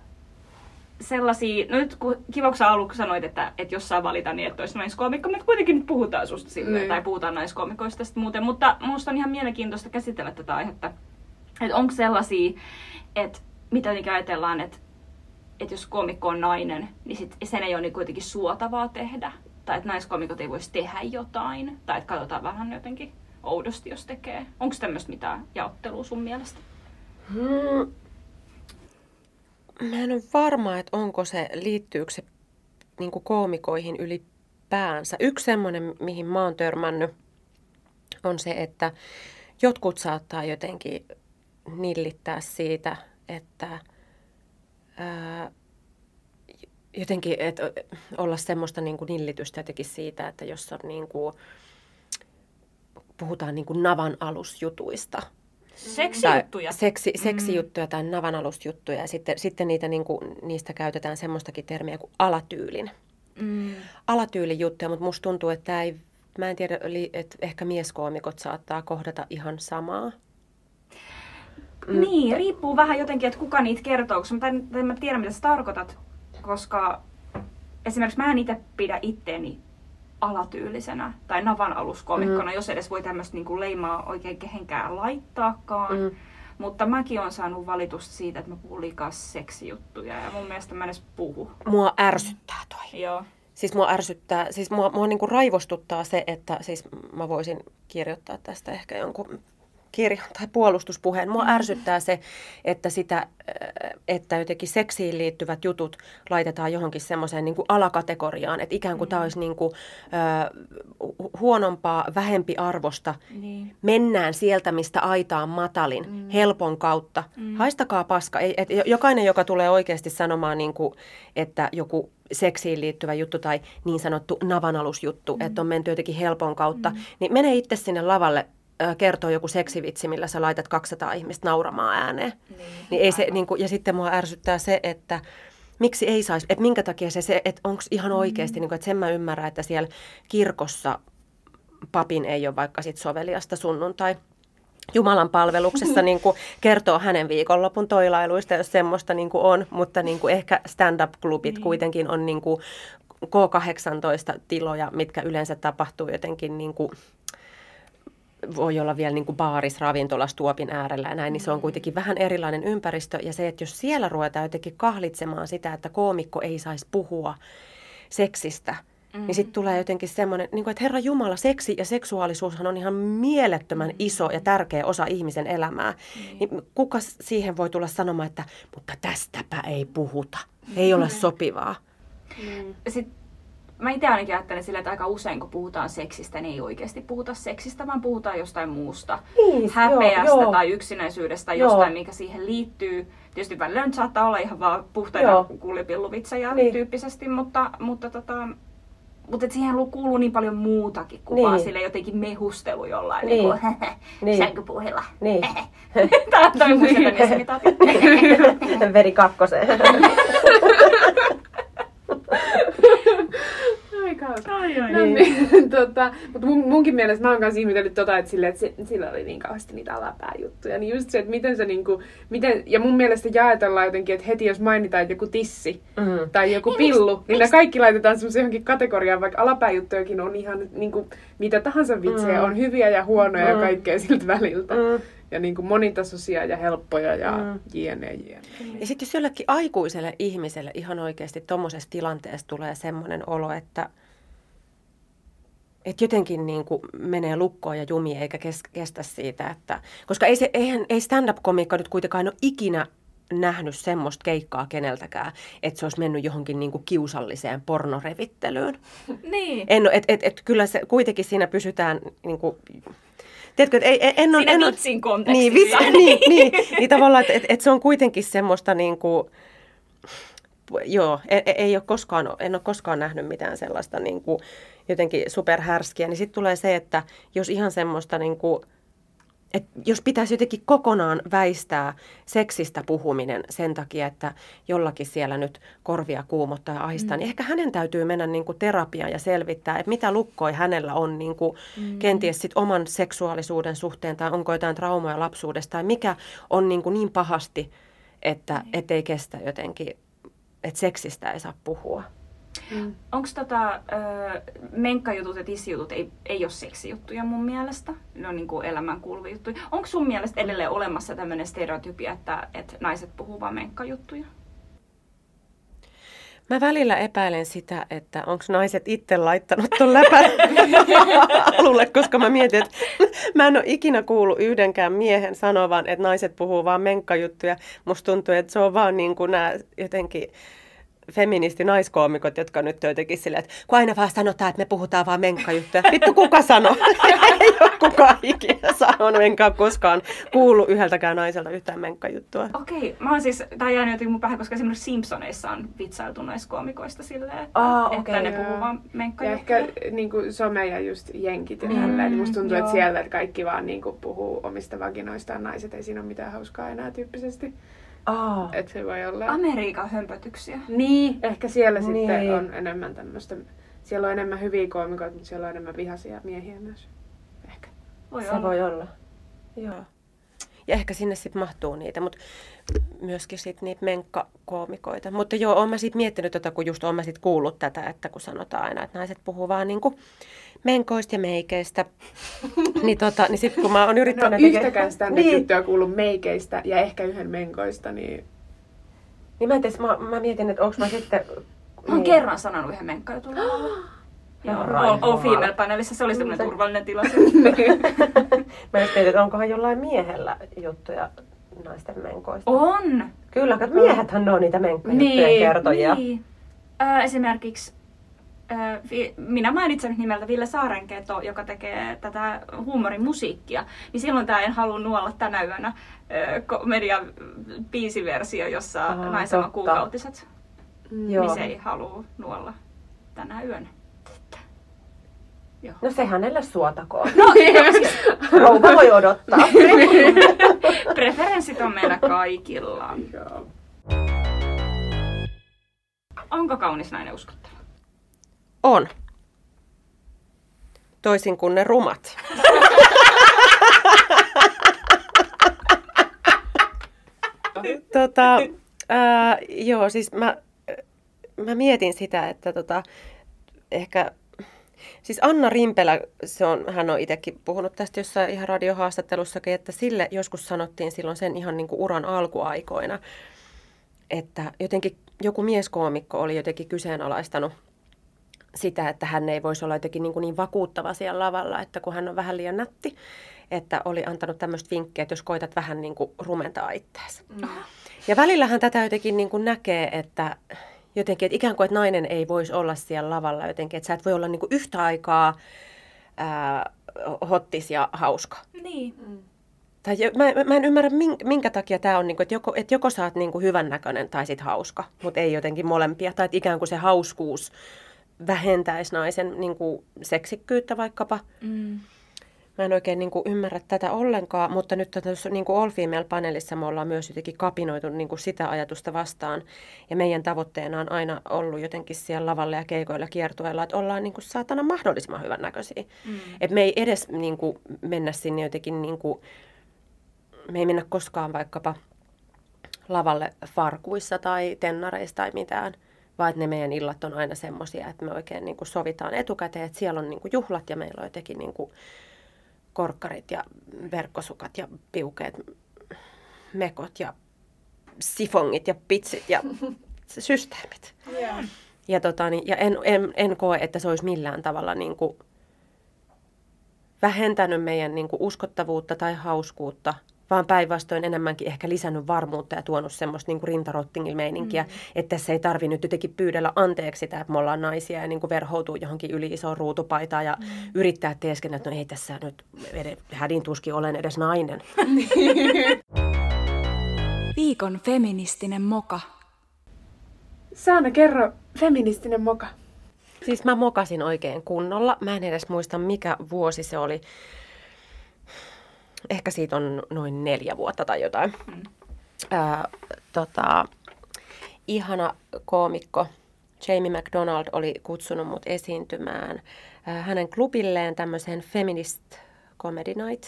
sellaisia, no nyt kun kivoksa aluksi sanoit, että, että jos saa valita, niin että olisi naiskomikko, mutta kuitenkin nyt puhutaan susta silleen, niin. tai puhutaan naiskomikoista sitten muuten, mutta minusta on ihan mielenkiintoista käsitellä tätä aihetta, että onko sellaisia, että mitä jotenkin ajatellaan, että, että jos komikko on nainen, niin sit sen ei ole niin kuitenkin suotavaa tehdä, tai että naiskomikot ei voisi tehdä jotain, tai että katsotaan vähän jotenkin oudosti, jos tekee. Onko tämmöistä mitään jaottelua sun mielestä? Hmm. Mä en ole varma, että onko se, liittyykö se niin koomikoihin ylipäänsä. Yksi semmoinen, mihin mä oon törmännyt, on se, että jotkut saattaa jotenkin nillittää siitä, että ää, jotenkin et, olla semmoista niin kuin nillitystä jotenkin siitä, että jos on niin kuin, puhutaan niin kuin navan alusjutuista, Seksijuttuja. Tai seksi, seksijuttuja tai navanalusjuttuja. Ja sitten, sitten niitä, niin kuin, niistä käytetään semmoistakin termiä kuin alatyylin. Mm. Alatyylin juttuja, mutta musta tuntuu, että tämä ei, mä en tiedä, että ehkä mieskoomikot saattaa kohdata ihan samaa. Mm. Niin, riippuu vähän jotenkin, että kuka niitä kertoo, koska mä, en, en mä tiedä, mitä sä tarkoitat, koska esimerkiksi mä en itse pidä itteeni alatyylisenä tai navan aluskomikkona, mm. jos edes voi tämmöistä niinku leimaa oikein kehenkään laittaakaan. Mm. Mutta mäkin on saanut valitusta siitä, että mä puhun liikaa seksijuttuja ja mun mielestä mä en edes puhu. Mua ärsyttää toi. Joo. Siis mua ärsyttää, siis mua, mua niinku raivostuttaa se, että siis mä voisin kirjoittaa tästä ehkä jonkun kirjan tai puolustuspuheen. Mua ärsyttää se, että, sitä, äh, että jotenkin seksiin liittyvät jutut laitetaan johonkin semmoiseen niin alakategoriaan, että ikään kuin mm. tämä olisi niin kuin, äh, huonompaa, vähempi arvosta. Niin. Mennään sieltä, mistä aita on matalin, mm. helpon kautta. Mm. Haistakaa paska. Ei, et jokainen, joka tulee oikeasti sanomaan, niin kuin, että joku seksiin liittyvä juttu tai niin sanottu navanalusjuttu, mm. että on menty jotenkin helpon kautta, mm. niin mene itse sinne lavalle kertoo joku seksivitsi, millä sä laitat 200 ihmistä nauramaan ääneen. Niin, niin ei se, niin kuin, ja sitten mua ärsyttää se, että miksi ei saisi, että minkä takia se, se että onko ihan oikeasti, mm. niin kuin, että sen mä ymmärrän, että siellä kirkossa papin ei ole vaikka sit soveliasta sunnuntai Jumalan palveluksessa niin kuin kertoo hänen viikonlopun toilailuista, jos semmoista niin kuin on, mutta niin kuin ehkä stand-up-klubit niin. kuitenkin on niin kuin K18-tiloja, mitkä yleensä tapahtuu jotenkin niin kuin voi olla vielä niin kuin baaris, ravintolas, tuopin äärellä ja näin, niin se on kuitenkin vähän erilainen ympäristö. Ja se, että jos siellä ruvetaan jotenkin kahlitsemaan sitä, että koomikko ei saisi puhua seksistä, mm. niin sitten tulee jotenkin semmoinen, niin kuin, että Herra Jumala, seksi ja seksuaalisuushan on ihan mielettömän iso ja tärkeä osa ihmisen elämää. Mm. Niin kuka siihen voi tulla sanomaan, että mutta tästäpä ei puhuta, ei ole sopivaa. Mm. Sitten mä itse ainakin ajattelen sillä, että aika usein kun puhutaan seksistä, niin ei oikeasti puhuta seksistä, vaan puhutaan jostain muusta. Niin, Häpeästä joo, joo. tai yksinäisyydestä, joo. jostain, mikä siihen liittyy. Tietysti välillä nyt saattaa olla ihan vaan puhtaita kuulipilluvitsejä niin. tyyppisesti, mutta, mutta tota, mutta et siihen kuuluu niin paljon muutakin kuin niin. vaan sille jotenkin mehustelu jollain niin. niin kuin, niin. sänkypuhilla. Niin. Tämä on toi muistelen Veri kakkoseen. Hauska. Ai, ai, niin, tota, mutta mun, munkin mielestä mä oon kanssa ihmetellyt tota, että, sille, että se, sillä oli niin kauheasti niitä alapääjuttuja. Niin just se, että miten se niinku, miten, ja mun mielestä jaetellaan jotenkin, että heti jos mainitaan että joku tissi mm. tai joku niin, pillu, miksi, niin ne kaikki laitetaan semmoisen johonkin kategoriaan, vaikka alapääjuttujakin on ihan niinku, mitä tahansa vitsejä, mm. on hyviä ja huonoja mm. ja kaikkea siltä väliltä. Mm ja niin kuin monitasoisia ja helppoja ja mm. jne, jne. Ja sitten jos jollekin aikuiselle ihmiselle ihan oikeasti tuommoisessa tilanteessa tulee semmoinen olo, että, että jotenkin niin kuin menee lukkoon ja jumi eikä kestä siitä, että, koska ei, se, eihän, ei stand-up-komiikka nyt kuitenkaan ole ikinä nähnyt semmoista keikkaa keneltäkään, että se olisi mennyt johonkin niin kuin kiusalliseen pornorevittelyyn. Niin. En, et, et, et, kyllä se, kuitenkin siinä pysytään niin kuin, Tiedätkö, ei, en on, Siinä en vitsin kontekstissa. Niin, vitsi, niin, niin, niin tavallaan, että et, et se on kuitenkin semmoista niin kuin, joo, ei, ei ole koskaan, en ole koskaan nähnyt mitään sellaista niin kuin, jotenkin superhärskiä, niin sitten tulee se, että jos ihan semmoista niin kuin, että jos pitäisi jotenkin kokonaan väistää seksistä puhuminen sen takia, että jollakin siellä nyt korvia kuumottaa ja ahistaa, mm. niin ehkä hänen täytyy mennä niin kuin terapiaan ja selvittää, että mitä lukkoi hänellä on niin kuin mm. kenties sit oman seksuaalisuuden suhteen tai onko jotain traumaa lapsuudesta tai mikä on niin, kuin niin pahasti, että mm. ei kestä jotenkin, että seksistä ei saa puhua. Mm. Onko tota, menkkajutut ja tissijutut ei, ei ole seksijuttuja mun mielestä. Ne on niin kuin elämään kuuluvia juttuja. Onko sun mielestä edelleen olemassa tämmöinen stereotypia, että, että naiset puhuu vain menkkajuttuja? Mä välillä epäilen sitä, että onko naiset itse laittanut ton läpän alulle, koska mä mietin, että mä en ole ikinä kuullut yhdenkään miehen sanovan, että naiset puhuu vaan menkkajuttuja. Musta tuntuu, että se on vaan niin kuin nämä jotenkin feministi-naiskoomikot, jotka nyt on jotenkin silleen, että kun aina vaan sanotaan, että me puhutaan vaan menkkajuttuja. Vittu kuka sanoo? Ei ole kukaan ikinä sanonut, enkä ole koskaan kuullut yhdeltäkään naiselta yhtään menkkajuttua. Okei, mä oon siis, tää jäänyt jotenkin mun päähän, koska esimerkiksi Simpsoneissa on vitsailtu naiskoomikoista silleen, että, Aa, että okei, ne joo. puhuu vaan Ja menkkajuttuja. ehkä niin kuin some ja just jenkit ja Mm, tälleen, niin musta tuntuu, joo. että siellä kaikki vaan niin kuin puhuu omista vaginoistaan naiset, ei siinä ole mitään hauskaa enää tyyppisesti. Aa. Että se voi olla... Amerikan hömpötyksiä. Niin, ehkä siellä Niin. sitten on enemmän tämmöistä, siellä on enemmän hyviä koomikoita, mutta siellä on enemmän vihaisia miehiä myös. Ehkä. Voi Se olla. voi olla. Joo. Ja ehkä sinne sitten mahtuu niitä, mutta myöskin sitten niitä menkkakoomikoita. Mutta joo, oon mä sitten miettinyt tota, kun just oon mä sit kuullut tätä, että kun sanotaan aina, että naiset puhuu vaan niinku menkoista ja meikeistä. niin, tota, niin sitten kun mä oon No yrittänyt... yhtäkään sitä niin, juttua kuullut meikeistä ja ehkä yhden menkoista, niin niin mä, en tiedä, mä, mä mietin, että onko mä sitten... Mä oon kerran sanonut yhden menkkajutun lavalla. Joo, Ihan all, all raivoaa. female panelissa se oli semmoinen Mm, se- turvallinen tila. Mä just mietin, että onkohan jollain miehellä juttuja naisten menkoista. on! Kyllä, kato, miehethän ne on niitä menkkajuttujen Niin, kertojia. Niin. Äh, esimerkiksi minä mainitsen nyt nimeltä Ville Saarenketo, joka tekee tätä huumorimusiikkia, niin silloin tämä En halua nuolla tänä yönä komedian biisiversio, jossa Aa, naisella totta. kuukautiset, Joo. niin se ei halua nuolla tänä yönä. Joo. No se hänelle suotakoon. No, siis Rouva voi odottaa. preferenssit on meillä kaikilla. joo. Onko kaunis nainen uskottava? On. Toisin kuin ne rumat. tota, ää, joo, siis mä, mä mietin sitä, että tota, ehkä... Siis Anna Rimpelä, se on, hän on itsekin puhunut tästä jossain ihan radiohaastattelussakin, että sille joskus sanottiin silloin sen ihan niin kuin uran alkuaikoina, että jotenkin joku mieskoomikko oli jotenkin kyseenalaistanut sitä, että hän ei voisi olla jotenkin niin, kuin niin vakuuttava siellä lavalla, että kun hän on vähän liian nätti, että oli antanut tämmöistä vinkkiä, että jos koitat vähän niin kuin rumentaa itseäsi. Ja välillähän tätä jotenkin niin kuin näkee, että jotenkin, että ikään kuin, että nainen ei voisi olla siellä lavalla jotenkin, että sä et voi olla niin kuin yhtä aikaa ää, hottis ja hauska. Niin. Tai jo, mä, mä- en ymmärrä, minkä, minkä takia tämä on, niin kuin, että, joko, että joko sä oot niin kuin hyvännäköinen tai sit hauska, mutta ei jotenkin molempia. Tai että ikään kuin se hauskuus vähentäisi naisen niin kuin seksikkyyttä vaikkapa. Mm. Mä en oikein niin kuin ymmärrä tätä ollenkaan, mutta nyt tässä niin kuin All Female-paneelissa me ollaan myös jotenkin kapinoitu niin kuin sitä ajatusta vastaan. Ja meidän tavoitteena on aina ollut jotenkin siellä lavalla ja keikoilla kiertueella, että ollaan niin kuin saatana mahdollisimman hyvännäköisiä. Mm. Että me ei edes niin kuin, mennä sinne jotenkin, niin kuin, me ei mennä koskaan vaikkapa lavalle farkuissa tai tennareissa tai mitään, vaan että ne meidän illat on aina semmoisia, että me oikein niin kuin sovitaan etukäteen, että siellä on niin kuin juhlat ja meillä on jotenkin niin kuin korkkarit ja verkkosukat ja piukeet mekot ja sifongit ja pitsit ja systeemit. Yeah. Ja, tota, niin, ja en, en, en koe, että se olisi millään tavalla niin kuin vähentänyt meidän niin kuin uskottavuutta tai hauskuutta, vaan päinvastoin enemmänkin ehkä lisännyt varmuutta ja tuonut semmoista niin rintarottingil-meininkiä, mm. että tässä ei tarvi nyt jotenkin pyydellä anteeksi sitä, että me ollaan naisia ja niin kuin verhoutuu johonkin yli isoon ruutupaitaan ja mm. yrittää teeskennellä, että no ei tässä nyt edes, hädin tuskin olen edes nainen. Viikon feministinen moka. Saana, kerro feministinen moka. Siis mä mokasin oikein kunnolla. Mä en edes muista, mikä vuosi se oli. Ehkä siitä on noin neljä vuotta tai jotain. Mm. Ää, tota, ihana koomikko Jamie McDonald oli kutsunut mut esiintymään ää, hänen klubilleen tämmöiseen Feminist Comedy Night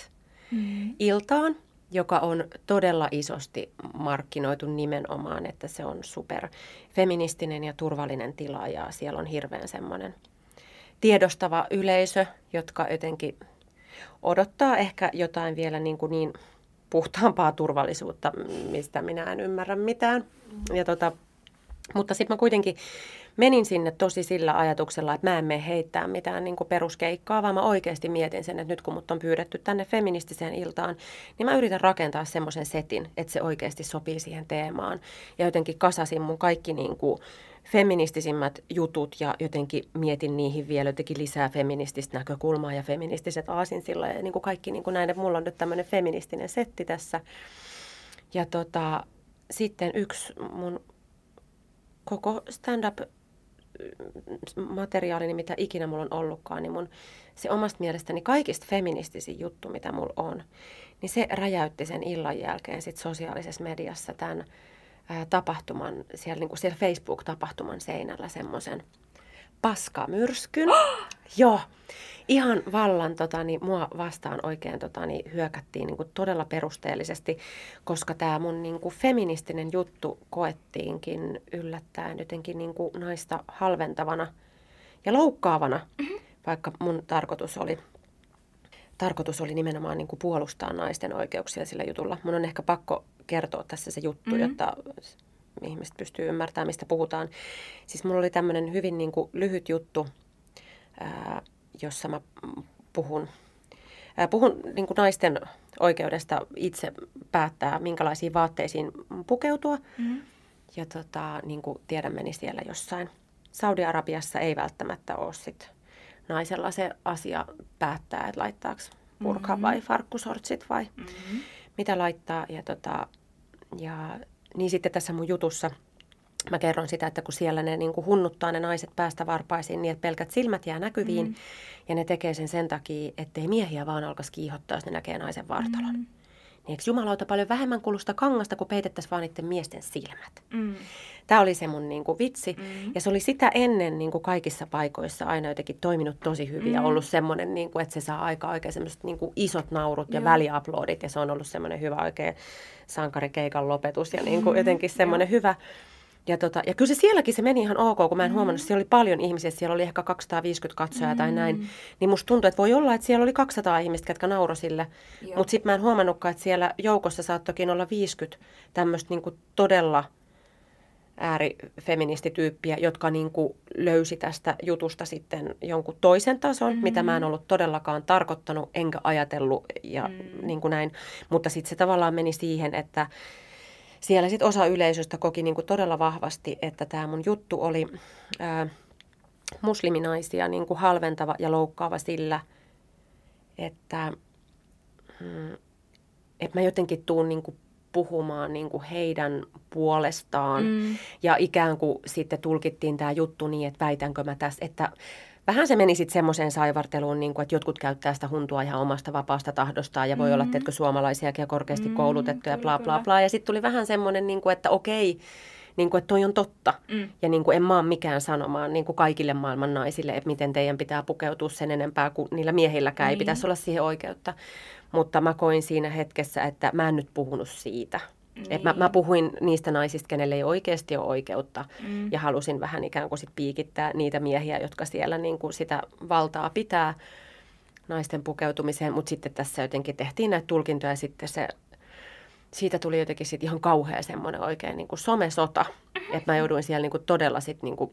mm. iltaan, joka on todella isosti markkinoitu nimenomaan, että se on super feministinen ja turvallinen tila ja siellä on hirveän semmoinen tiedostava yleisö, jotka jotenkin odottaa ehkä jotain vielä niin, kuin niin puhtaampaa turvallisuutta, mistä minä en ymmärrä mitään. Ja tota, mutta sitten mä kuitenkin menin sinne tosi sillä ajatuksella, että mä en mene heittää mitään niin kuin peruskeikkaa, vaan mä oikeasti mietin sen, että nyt kun mut on pyydetty tänne feministiseen iltaan, niin mä yritän rakentaa semmoisen setin, että se oikeasti sopii siihen teemaan. Ja jotenkin kasasin mun kaikki niin kuin feministisimmät jutut ja jotenkin mietin niihin vielä jotenkin lisää feminististä näkökulmaa ja feministiset aasinsilla ja niin kuin kaikki niin kuin näin, että mulla on nyt tämmöinen feministinen setti tässä. Ja tota, sitten yksi mun koko stand-up materiaalini, mitä ikinä mulla on ollutkaan, niin mun se omasta mielestäni kaikista feministisin juttu, mitä mulla on, niin se räjäytti sen illan jälkeen sit sosiaalisessa mediassa tämän ää, tapahtuman, siellä, niin kuin siellä Facebook-tapahtuman seinällä semmoisen paskamyrskyn. Joo, ihan vallan tota, niin, mua vastaan oikein tota, niin, hyökättiin niin kuin todella perusteellisesti, koska tämä mun niin kuin, feministinen juttu koettiinkin yllättäen jotenkin niin kuin, naista halventavana ja loukkaavana, mm-hmm. vaikka mun tarkoitus oli tarkoitus oli nimenomaan niin kuin puolustaa naisten oikeuksia sillä jutulla. Mun on ehkä pakko kertoa tässä se juttu, mm-hmm. jotta ihmiset pystyy ymmärtämään, mistä puhutaan. Siis mulla oli tämmöinen hyvin niin kuin lyhyt juttu, ää, jossa mä puhun, ää, puhun niin kuin naisten oikeudesta itse päättää, minkälaisiin vaatteisiin pukeutua. Mm-hmm. Ja tota, niin kuin tiedämme, niin siellä jossain Saudi-Arabiassa ei välttämättä ole sit naisella se asia päättää, että laittaako purka mm-hmm. vai farkkusortsit vai mm-hmm. mitä laittaa. Ja, tota, ja niin sitten tässä mun jutussa mä kerron sitä, että kun siellä ne niin kuin hunnuttaa ne naiset päästä varpaisiin niin, että pelkät silmät jää näkyviin. Mm. Ja ne tekee sen sen takia, ettei miehiä vaan alkaisi kiihottaa, jos ne näkee naisen vartalon. Mm. Niin eikö jumalauta paljon vähemmän kulusta kangasta, kun peitettäisiin vaan niiden miesten silmät? Mm. Tämä oli se mun niin kuin, vitsi. Mm. Ja se oli sitä ennen niin kuin kaikissa paikoissa aina jotenkin toiminut tosi hyvin. Mm. Ja ollut semmoinen, niin kuin, että se saa aika oikein semmoiset niin kuin isot naurut ja väliaplodit. Ja se on ollut semmoinen hyvä oikein sankarikeikan lopetus. Ja niin kuin, jotenkin semmoinen hyvä ja, tota, ja kyllä se sielläkin se meni ihan ok, kun mä en mm. huomannut, että siellä oli paljon ihmisiä, siellä oli ehkä 250 katsojaa mm. tai näin. Niin musta tuntui, että voi olla, että siellä oli 200 ihmistä, jotka nauroi sille. Mutta sitten mä en huomannutkaan, että siellä joukossa saattokin olla 50 tämmöistä niinku todella äärifeministityyppiä, jotka niinku löysi tästä jutusta sitten jonkun toisen tason, mm-hmm. mitä mä en ollut todellakaan tarkoittanut, enkä ajatellut ja mm. niin kuin näin. Mutta sitten se tavallaan meni siihen, että siellä sitten osa yleisöstä koki niin kuin todella vahvasti, että tämä mun juttu oli ää, musliminaisia niin kuin halventava ja loukkaava sillä, että, mm, että mä jotenkin tuun niin kuin puhumaan niin kuin heidän puolestaan. Mm. Ja ikään kuin sitten tulkittiin tämä juttu niin, että väitänkö mä tässä, että vähän se meni sitten semmoiseen saivarteluun, niin kuin, että jotkut käyttää sitä huntua ihan omasta vapaasta tahdostaan ja voi mm-hmm. olla, teetkö, suomalaisiakin ja korkeasti mm-hmm, koulutettuja, mm, bla bla bla. Ja sitten tuli vähän semmoinen, niin kuin, että okei, niin kuin, että toi on totta. Mm. Ja niin kuin, en mä ole mikään sanomaan niin kuin kaikille maailman naisille, että miten teidän pitää pukeutua sen enempää kuin niillä miehilläkään. Niin. Ei pitäisi olla siihen oikeutta. Mutta mä koin siinä hetkessä, että mä en nyt puhunut siitä. Niin. Et mä, mä puhuin niistä naisista, kenelle ei oikeasti ole oikeutta mm. ja halusin vähän ikään kuin sit piikittää niitä miehiä, jotka siellä niin kuin sitä valtaa pitää naisten pukeutumiseen, mutta sitten tässä jotenkin tehtiin näitä tulkintoja ja sitten se, siitä tuli jotenkin sit ihan kauhea semmoinen oikein niin kuin somesota, että mä jouduin siellä niin kuin todella sit niin kuin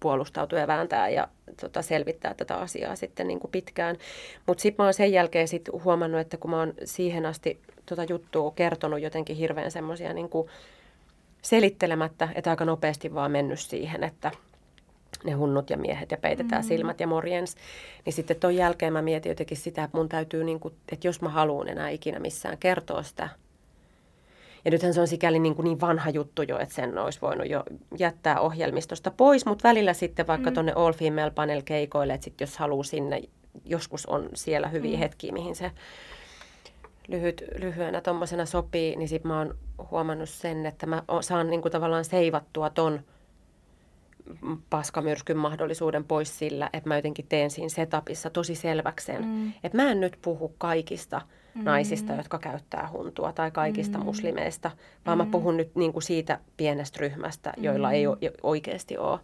puolustautua ja vääntää ja tota, selvittää tätä asiaa sitten niin kuin pitkään. Mutta sitten mä oon sen jälkeen sit huomannut, että kun mä oon siihen asti tota juttua kertonut jotenkin hirveän semmoisia niin selittelemättä, että aika nopeasti vaan mennyt siihen, että ne hunnut ja miehet ja peitetään mm. silmät ja morjens. Niin sitten ton jälkeen mä mietin jotenkin sitä, että mun täytyy, niin kuin, että jos mä haluan enää ikinä missään kertoa sitä. Ja nythän se on sikäli niin, kuin niin vanha juttu jo, että sen olisi voinut jo jättää ohjelmistosta pois, mutta välillä sitten vaikka mm. tuonne All Female Panel keikoille, että sit jos haluaa sinne, joskus on siellä hyviä mm. hetkiä, mihin se lyhyt, lyhyenä tuommoisena sopii, niin sitten mä oon huomannut sen, että mä saan niinku tavallaan seivattua ton paskamyrskyn mahdollisuuden pois sillä, että mä jotenkin teen siinä setupissa tosi selväksen, mm. että mä en nyt puhu kaikista mm. naisista, jotka käyttää huntua tai kaikista mm. muslimeista, vaan mm. mä puhun nyt niin kuin siitä pienestä ryhmästä, joilla mm. ei o, oikeasti ole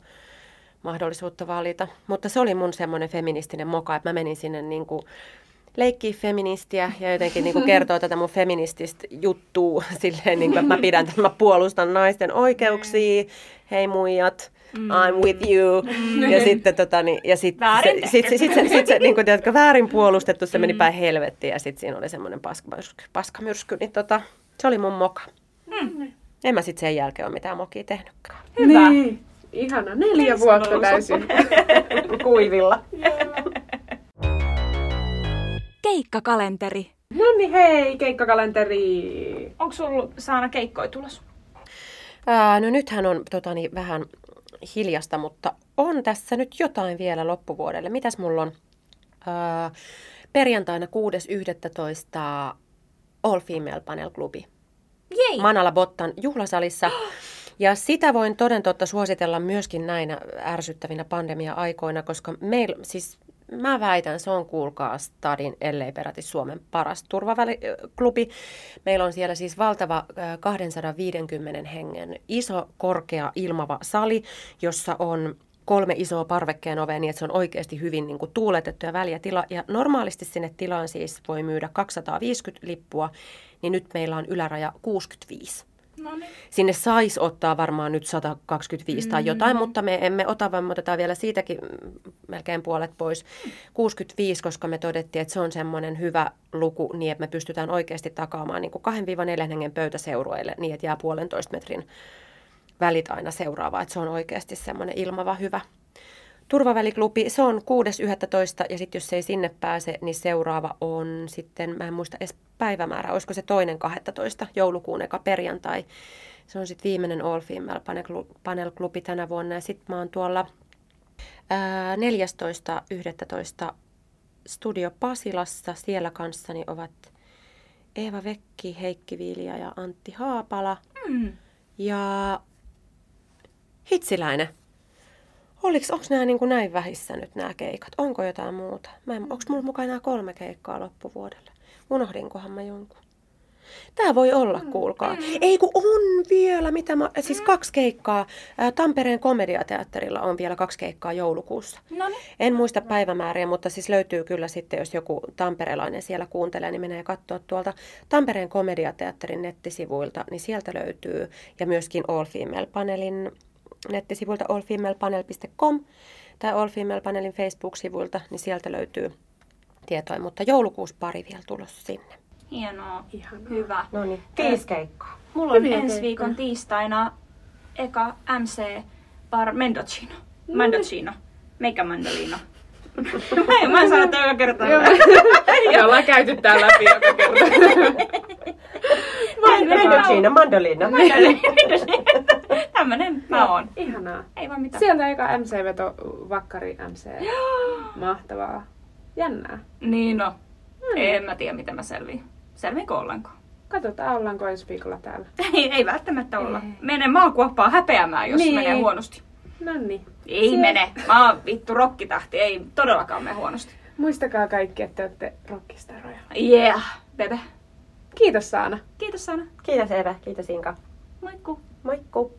mahdollisuutta valita. Mutta se oli mun semmoinen feministinen moka, että mä menin sinne niin kuin leikkii feministiä ja jotenkin niin kuin kertoo tätä mun feminististä juttua silleen, niin kuin, että mä pidän, että mä puolustan naisten oikeuksia, hei muijat. Mm. I'm with you. Mm. Ja sitten tota, niin, ja sit, Väärin se, sit, sit, sit, se, sit se niin kuin, tiedätkö, väärin puolustettu, se meni päin helvettiin ja sitten siinä oli semmoinen paskamyrsky, paskamyrsky niin tota, se oli mun moka. Mm. En mä sitten sen jälkeen ole mitään mokia tehnytkään. Hyvä. Niin. Ihana. Neljä vuotta täysin kuivilla. Keikkakalenteri. No niin hei, keikkakalenteri. Onko sulla Saana keikkoja tulossa? Ää, no nythän on tota, niin, vähän hiljasta, mutta on tässä nyt jotain vielä loppuvuodelle. Mitäs mulla on? Ää, perjantaina 6.11. All Female Panel Klubi. Jei! Manala Bottan juhlasalissa. Ja sitä voin toden totta suositella myöskin näinä ärsyttävinä pandemia-aikoina, koska meillä, siis mä väitän, se on kuulkaa Stadin, ellei peräti Suomen paras turvaväliklubi. Meillä on siellä siis valtava äh, 250 hengen iso, korkea, ilmava sali, jossa on kolme isoa parvekkeen ovea niin, että se on oikeasti hyvin niin kuin, tuuletettu ja väliä tila. Ja normaalisti sinne tilaan siis voi myydä 250 lippua, niin nyt meillä on yläraja 65. No niin. Sinne saisi ottaa varmaan nyt 125 tai jotain, mutta me emme ota, vaan me otetaan vielä siitäkin mm, melkein puolet pois. 65, koska me todettiin, että se on semmoinen hyvä luku, niin että me pystytään oikeasti takaamaan niin 2-4 hengen pöytäseurueille niin, että jää puolentoista metrin välit aina seuraavaa. Että se on oikeasti semmoinen ilmava hyvä. Turvaväliklubi, se on 6.11. ja sitten jos se ei sinne pääse, niin seuraava on sitten, mä en muista edes päivämäärä, olisiko se toinen 12. joulukuun eka perjantai. Se on sitten viimeinen All Female Panel- Klubi tänä vuonna ja sitten mä oon tuolla ää, 14.11. Studio Pasilassa. Siellä kanssani ovat Eeva Vekki, Heikki Vilja ja Antti Haapala. Mm. Ja Hitsiläinen. Oliks, onks nämä niin näin vähissä nyt nämä keikat? Onko jotain muuta? Mä en, onks mulla mukaan enää kolme keikkaa loppuvuodelle? Unohdinkohan mä jonkun? Tää voi olla, kuulkaa. Ei kun on vielä, mitä mä, siis kaksi keikkaa. Ää, Tampereen komediateatterilla on vielä kaksi keikkaa joulukuussa. No niin. En muista päivämääriä, mutta siis löytyy kyllä sitten, jos joku tamperelainen siellä kuuntelee, niin menee katsoa tuolta Tampereen komediateatterin nettisivuilta, niin sieltä löytyy. Ja myöskin All Female Panelin nettisivuilta allfemalepanel.com tai All Female Panelin Facebook-sivuilta, niin sieltä löytyy tietoa. Mutta joulukuussa pari vielä tulossa sinne. Hienoa. Ihanaa. Hyvä. No niin, viisi keikkaa. Mulla on Hyviä ensi keikkoja. viikon tiistaina eka MC Bar Mendocino. Mendocino. Meikä mandolino. mä en, mä en sano tätä joka kerta. Me ollaan käyty tää läpi joka kerta. Mendocino, mandolina. Tämmönen mä oon. Ihanaa. Ei vaan mitään. Sieltä eka MC-veto, Vakkari MC. Mahtavaa. Jännää. Niin no. En mä tiedä, miten mä selviin. Selviinkö ollenkaan? Katsotaan, ollaanko ensi viikolla täällä. Ei, ei välttämättä olla. Mene maakuoppaan häpeämään, jos Niin. menee huonosti. No niin. Ei Siellä- mene. Mä oon vittu rokkitähti. Ei todellakaan mene huonosti. Muistakaa kaikki, että te olette rockistaroja. Yeah, bebe. Kiitos Saana. Kiitos Sana. Kiitos Eve, kiitos Inka. Moikku. Moikku.